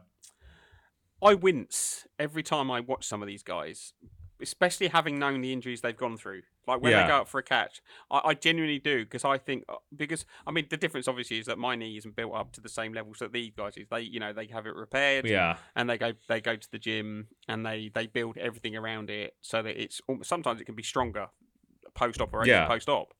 I wince every time I watch some of these guys, especially having known the injuries they've gone through. Like when Yeah. they go up for a catch, I, I genuinely do because I think uh, because I mean the difference obviously is that my knee isn't built up to the same levels that these guys is. They you know they have it repaired yeah, and they go they go to the gym and they they build everything around it so that it's sometimes it can be stronger post operation Yeah. post op.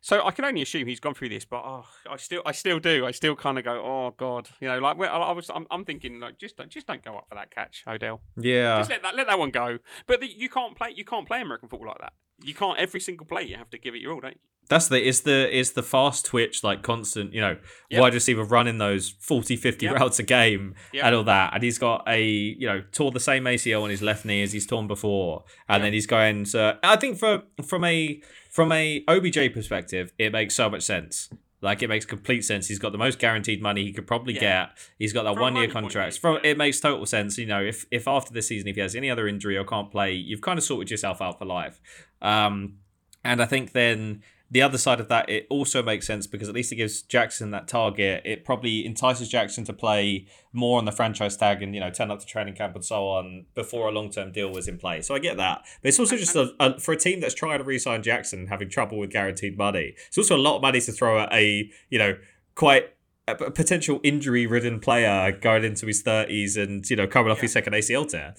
So I can only assume he's gone through this, but oh, I still I still do I still kind of go oh god you know like I was I'm, I'm thinking like just don't just don't go up for that catch Odell yeah. just let that let that one go. But the, you can't play you can't play American football like that. You can't every single play. You have to give it your all, don't you? That's the is the is the fast twitch like constant, you know, Yep. wide receiver running those 40 50 Yep. routes a game Yep. and all that. And he's got a, you know, tore the same ACL on his left knee as he's torn before. And then he's going to I think for from a from a OBJ perspective, it makes so much sense. Like it makes complete sense. He's got the most guaranteed money he could probably Yeah. get. He's got that From one year money point of contract. From it makes total sense. You know, if if after this season if he has any other injury or can't play, you've kind of sorted yourself out for life. Um, and I think then the other side of that, it also makes sense because at least it gives Jackson that target. It probably entices Jackson to play more on the franchise tag and you know turn up to training camp and so on before a long term deal was in place. So I get that, but it's also just a, a for a team that's trying to re-sign Jackson having trouble with guaranteed money. It's also a lot of money to throw at a you know quite a potential injury ridden player going into his thirties and you know coming off Yeah. his second ACL tear.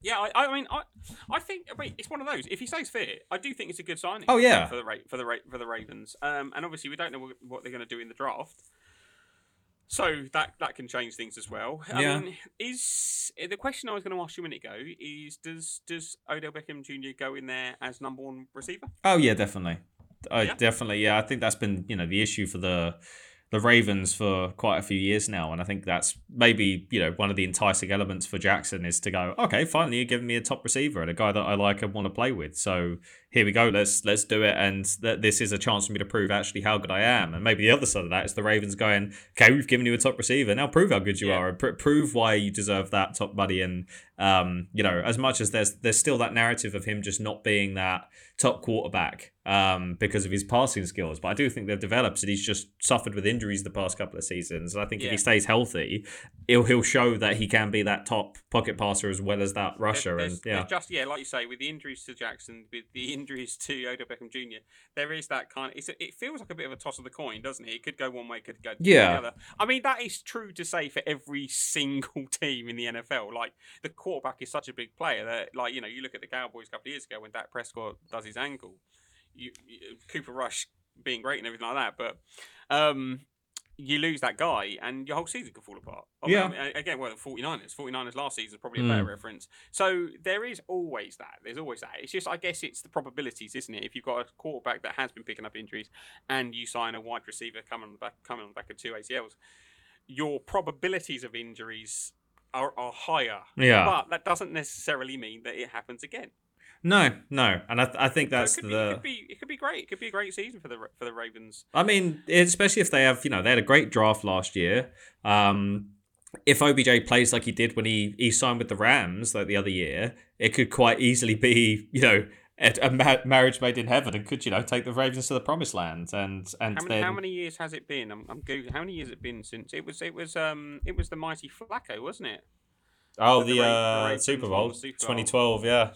Yeah, I, I mean, I, I think. Mean, it's one of those. If he stays fit, I do think it's a good signing. Oh, yeah. for the Ra- for the Ra- for the Ravens. Um, and obviously we don't know what, they're going to do in the draft, so that that can change things as well. I Yeah. mean, is the question I was going to ask you a minute ago is does does Odell Beckham Jr. go in there as number one receiver? Oh yeah, definitely. I Yeah? definitely yeah. I think that's been you know the issue for the the Ravens for quite a few years now, and I think that's maybe you know one of the enticing elements for Jackson is to go okay, finally you're giving me a top receiver and a guy that I like and want to play with. So here we go, let's let's do it, and that this is a chance for me to prove actually how good I am. And maybe the other side of that is the Ravens going okay, we've given you a top receiver, now prove how good you Yeah. are and pr- prove why you deserve that top money. And um, you know as much as there's there's still that narrative of him just not being that top quarterback um, because of his passing skills. But I do think they've developed, and he's just suffered with injuries the past couple of seasons. And I think if he stays healthy, he'll he'll show that he can be that top pocket passer as well as that rusher. there's- And yeah, just yeah, like you say, with the injuries to Jackson, with the injuries to Odell Beckham Jr., there is that kind. Of, it's a, it feels like a bit of a toss of the coin, doesn't it? It could go one way, it could go Yeah. the other. I mean, that is true to say for every single team in the NFL. Like the quarterback is such a big player that, like you know, you look at the Cowboys a couple of years ago when Dak Prescott does his ankle, you, you Cooper Rush being great and everything like that, but. Um, you lose that guy and your whole season can fall apart. I Yeah. mean, again, well, the 49ers. 49ers last season is probably a better Mm. reference. So there is always that. There's always that. It's just, I guess, it's the probabilities, isn't it? If you've got a quarterback that has been picking up injuries, and you sign a wide receiver coming on the back, coming on the back of two ACLs, your probabilities of injuries are, are higher. yeah, But that doesn't necessarily mean that it happens again. No, no, and I, th- I think So that's it could, the. be, it could be it could be great. It could be a great season for the for the Ravens. I mean, especially if they have, you know, they had a great draft last year. Um, if OBJ plays like he did when he, he signed with the Rams like the other year, it could quite easily be, you know, a, a ma- marriage made in heaven and could, you know, take the Ravens to the promised land. And and How many, then how many years has it been? I'm, I'm googling. How many years has it been since it was it was um it was the mighty Flacco, wasn't it? oh the the, Ra- the uh, Super Bowl, the Super Bowl. 2012, yeah,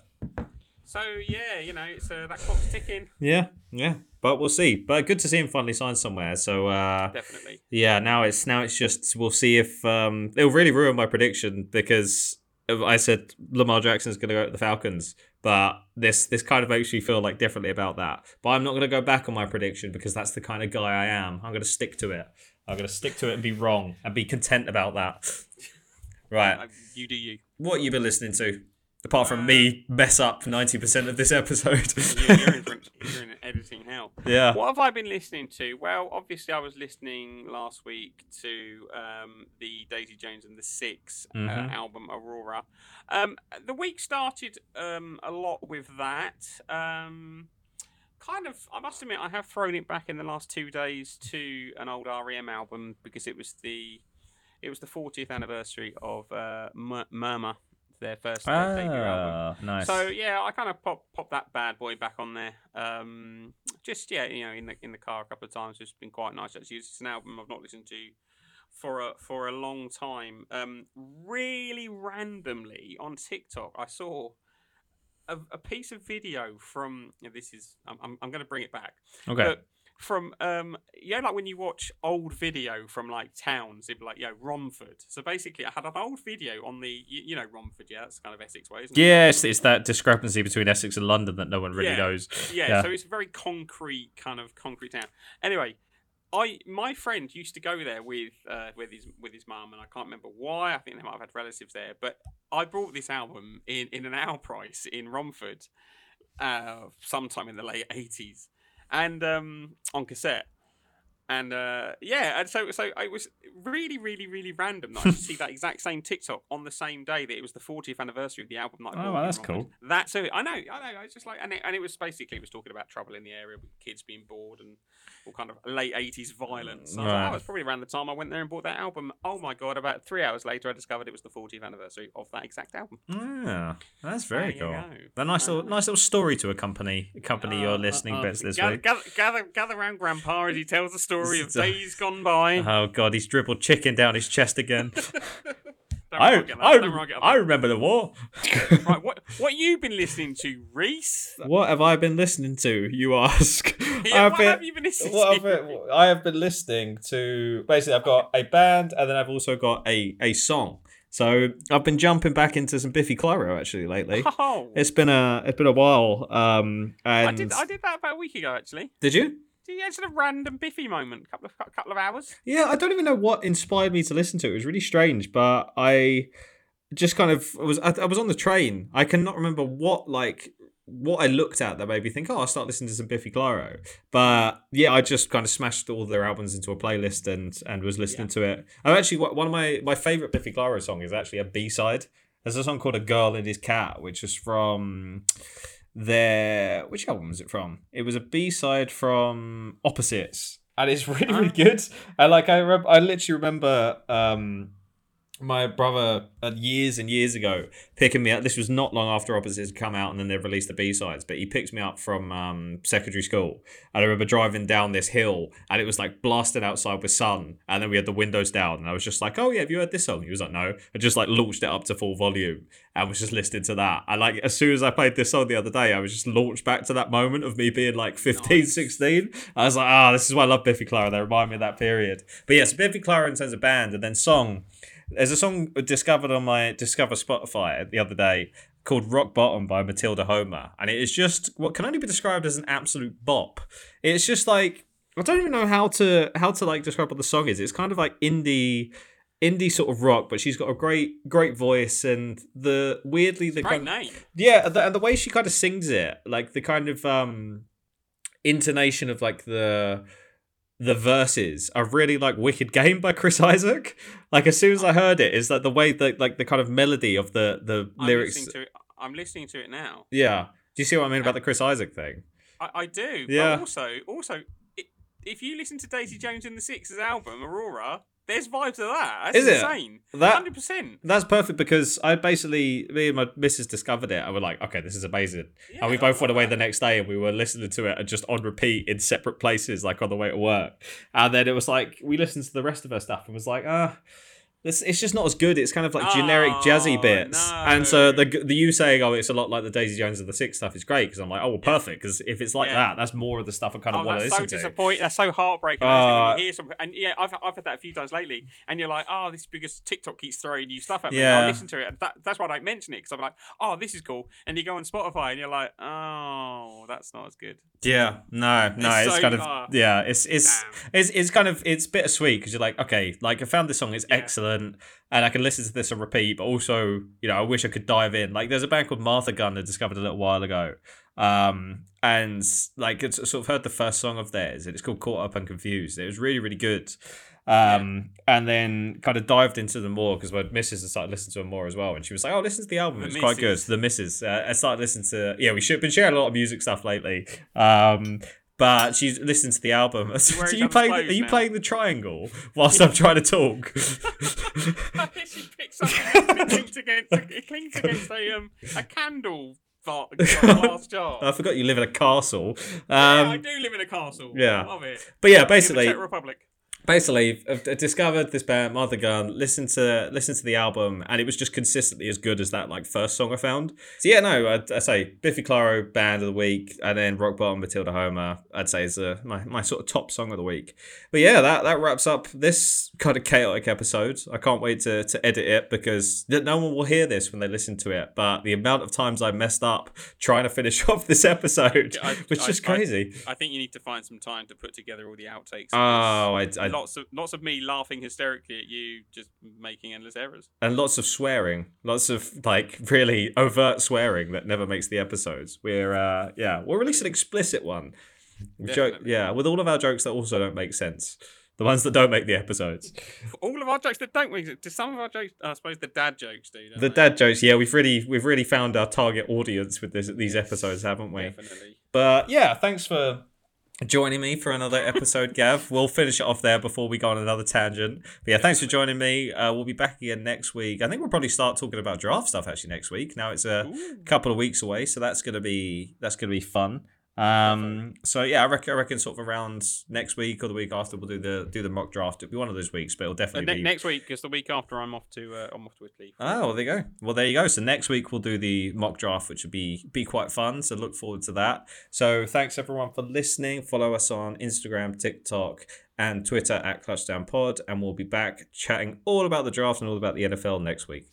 So yeah, you know, it's uh, that clock's ticking. yeah, yeah. But we'll see. But good to see him finally sign somewhere. So uh, Definitely. Yeah, now it's now it's just we'll see if um it'll really ruin my prediction because I said Lamar Jackson's going to go to the Falcons, but this this kind of makes me feel like differently about that. But I'm not going to go back on my prediction because that's the kind of guy I am. I'm going to stick to it. I'm going to stick to it and be wrong and be content about that. Right. You do you. What you been listening to? Apart from Uh, me mess up 90% of this episode. You're, in, you're in editing hell. yeah. What have I been listening to? Well, obviously, I was listening last week to um, the Daisy Jones and the 6 uh, Mhm. album Aurora. Um, the week started um, a lot with that. Um, kind of, I must admit, I have thrown it back in the last two days to an old REM album because it was the it was the 40th anniversary of uh, Mur- Murmur, their first uh, debut album. Ah, nice. So yeah, I kind of pop pop that bad boy back on there. Um, just yeah, you know, in the in the car a couple of times. It's been quite nice. Actually, it's an album I've not listened to for a for a long time. Um, really randomly on TikTok, I saw a, a piece of video from. This is I'm I'm, I'm going to bring it back. okay. But from um yeah like when you watch old video from like towns it'd be like yo romford so basically i had an old video on the you, you know romford yeah that's kind of essex way isn't it Yeah, it's, it's that discrepancy between Essex and London that no one really Yeah. knows. yeah, Yeah. so it's a very concrete kind of concrete town. Anyway, I my friend used to go there with uh, with his with his mum, and I can't remember why. I think they might have had relatives there, but I brought this album in in an Our Price in Romford. uh, sometime in the late eighties, and um, on cassette. And uh, yeah, and so so it was really, really, really random that I see that exact same TikTok on the same day that it was the 40th anniversary of the album. That I Oh, well, that's cool. That's it. I know, I know. I was just like, and it, and it was basically it was talking about trouble in the area with kids being bored and all kind of late 80s violence. So I was like, Right. oh, it's probably around the time I went there and bought that album. Oh my god! About three hours later, I discovered it was the 40th anniversary of that exact album. Yeah, that's very There cool. A nice little, Uh, nice little story to accompany accompany your Uh, listening uh, bits this gather, week. Gather, gather, gather around Grandpa as he tells the story of This is a- days gone by. Oh god, he's dribbled chicken down his chest again. I, rock it up, I, don't rock it up. I remember the war. Right, what what you been listening to, Reese? What have I been listening to? You ask. Yeah, what been- have you been listening what to? been- I have been listening to basically I've got a band and then I've also got a a song. So I've been jumping back into some Biffy Clyro actually lately. Oh, It's been a it's been a while. Um, and I did I did that about a week ago actually. did you? Did you sort of random Biffy moment, couple of couple of hours? Yeah, I don't even know what inspired me to listen to it. It was really strange, but I just kind of was. I, I was on the train. I cannot remember what like what I looked at that made me think, oh, I'll start listening to some Biffy Clyro. But yeah, I just kind of smashed all their albums into a playlist and and was listening to it. I'm actually one of my my favorite Biffy Clyro song is actually a B side. There's a song called "A Girl and His Cat," which is from their which album was it from? It was a B side from Opposites, and it's really really good. And like I remember, I literally remember um, my brother uh, years and years ago picking me up. This was not long after Opposites had come out, and then they released the B sides. But he picked me up from um, secondary school, and I remember driving down this hill, and it was like blasting outside with sun, and then we had the windows down, and I was just like, "Oh yeah, have you heard this song?" He was like, "No." I just like launched it up to full volume and was just listening to that. And like as soon as I played this song the other day, I was just launched back to that moment of me being like 15, Nice. 16. I was like, ah, this is why I love Biffy Clyro. They remind me of that period. But yes, so Biffy Clyro in terms of band, and then song. There's a song discovered on my Discover Spotify the other day called Rock Bottom by Matilda Homer. And it is just what can only be described as an absolute bop. It's just like I don't even know how to how to like describe what the song is. It's kind of like indie indie sort of rock, but she's got a great great voice and the weirdly the Great kind name. yeah, the, and the way she kind of sings it, like the kind of um intonation of like the the verses are really like Wicked Game by Chris Isaak. Like as soon as I heard it, is like the way that like the kind of melody of the the I'm lyrics. listening to it. I'm listening to it now. Yeah. Do you see what I mean about the Chris Isaak thing? I, I do. Yeah. But also, also, if you listen to Daisy Jones and the Six's album Aurora, there's vibes of that. That's Is it? insane. Hundred percent. that's perfect because I basically me and my missus discovered it and we're like, okay, this is amazing. and we both went away the next day and we were listening to it and just on repeat in separate places, like on the way to work. And then it was like we listened to the rest of her stuff and was like, ah. It's just not as good. It's kind of like generic jazzy Oh, bits, and so the the you saying, "Oh, it's a lot like the Daisy Jones of the Six stuff" is great because I'm like, "Oh, well, perfect." Because if it's like Yeah. that, that's more of the stuff I kind of Oh, want to that's so listen to. disappointing. That's so heartbreaking. Uh, actually, when you hear something, and yeah, I've, I've had that a few times lately. And you're like, oh, this is because TikTok keeps throwing new stuff at me. Yeah. I listen to it, and that, that's why I don't mention it because I'm like, oh, this is cool. And you go on Spotify, and you're like, oh, that's not as good. Yeah, no, no, It's it's, so kind of yeah, it's it's Damn. it's it's kind of it's bittersweet because you're like, okay, like I found this song, it's Yeah. excellent, and I can listen to this on repeat, but also, you know, I wish I could dive in. Like, there's a band called Martha Gunn I discovered a little while ago, um, and like it's sort of heard the first song of theirs, and it's called Caught Up and Confused. It was really really good. Um, and then kind of dived into them more because my missus started listening to them more as well, and she was like, "Oh, listen to the album; it's quite good." missus. The missus, uh, I started listening to yeah, we should been sharing a lot of music stuff lately. Um, but she's listened to the album. So each you playing? Are you now. playing the triangle whilst I'm trying to talk? she picks up, it clings against, it clings against a um a candle glass jar. I forgot you live in a castle. yeah, I Um, do live in a castle. yeah. love it. but yeah, basically, Republic. Basically I've I've discovered this band Martha Gunn listened to listened to the album and it was just consistently as good as that like first song I found. So yeah no I'd, I'd say Biffy Clyro band of the week and then Rock Bottom Matilda Homer I'd say is uh, my, my sort of top song of the week. But yeah that, that wraps up this kind of chaotic episode. I can't wait to, to edit it because no one will hear this when they listen to it but the amount of times I messed up trying to finish off this episode Yeah, I- was I- just I- crazy. I think you need to find some time to put together all the outtakes. Oh, I, I lots of lots of me laughing hysterically at you just making endless errors. and lots of swearing, lots of like really overt swearing that never makes the episodes. We're uh, yeah, we'll release an explicit one. Joke, yeah, with all of our jokes that also don't make sense, the ones that don't make the episodes. All of our jokes that don't make sense. Some of our jokes, I suppose, the dad jokes do. The they? dad jokes, yeah, we've really we've really found our target audience with this, these episodes, haven't we? Definitely. But yeah, thanks for joining me for another episode, Gav. We'll finish it off there before we go on another tangent. But yeah, thanks for joining me. Uh, we'll be back again next week. I think we'll probably start talking about draft stuff actually next week. Now it's a Ooh. couple of weeks away, so that's gonna be that's gonna be fun. Um, so yeah, I reckon, I reckon sort of around next week or the week after we'll do the do the mock draft. It'll be one of those weeks, but it'll Uh, definitely ne- be next week, because the week after I'm off to uh, I'm off to Italy. Oh, well, there you go. Well, there you go. So next week we'll do the mock draft, which will be be quite fun. So look forward to that. So thanks everyone for listening. Follow us on Instagram, TikTok, and Twitter at Clutchdown Pod, and we'll be back chatting all about the draft and all about the NFL next week.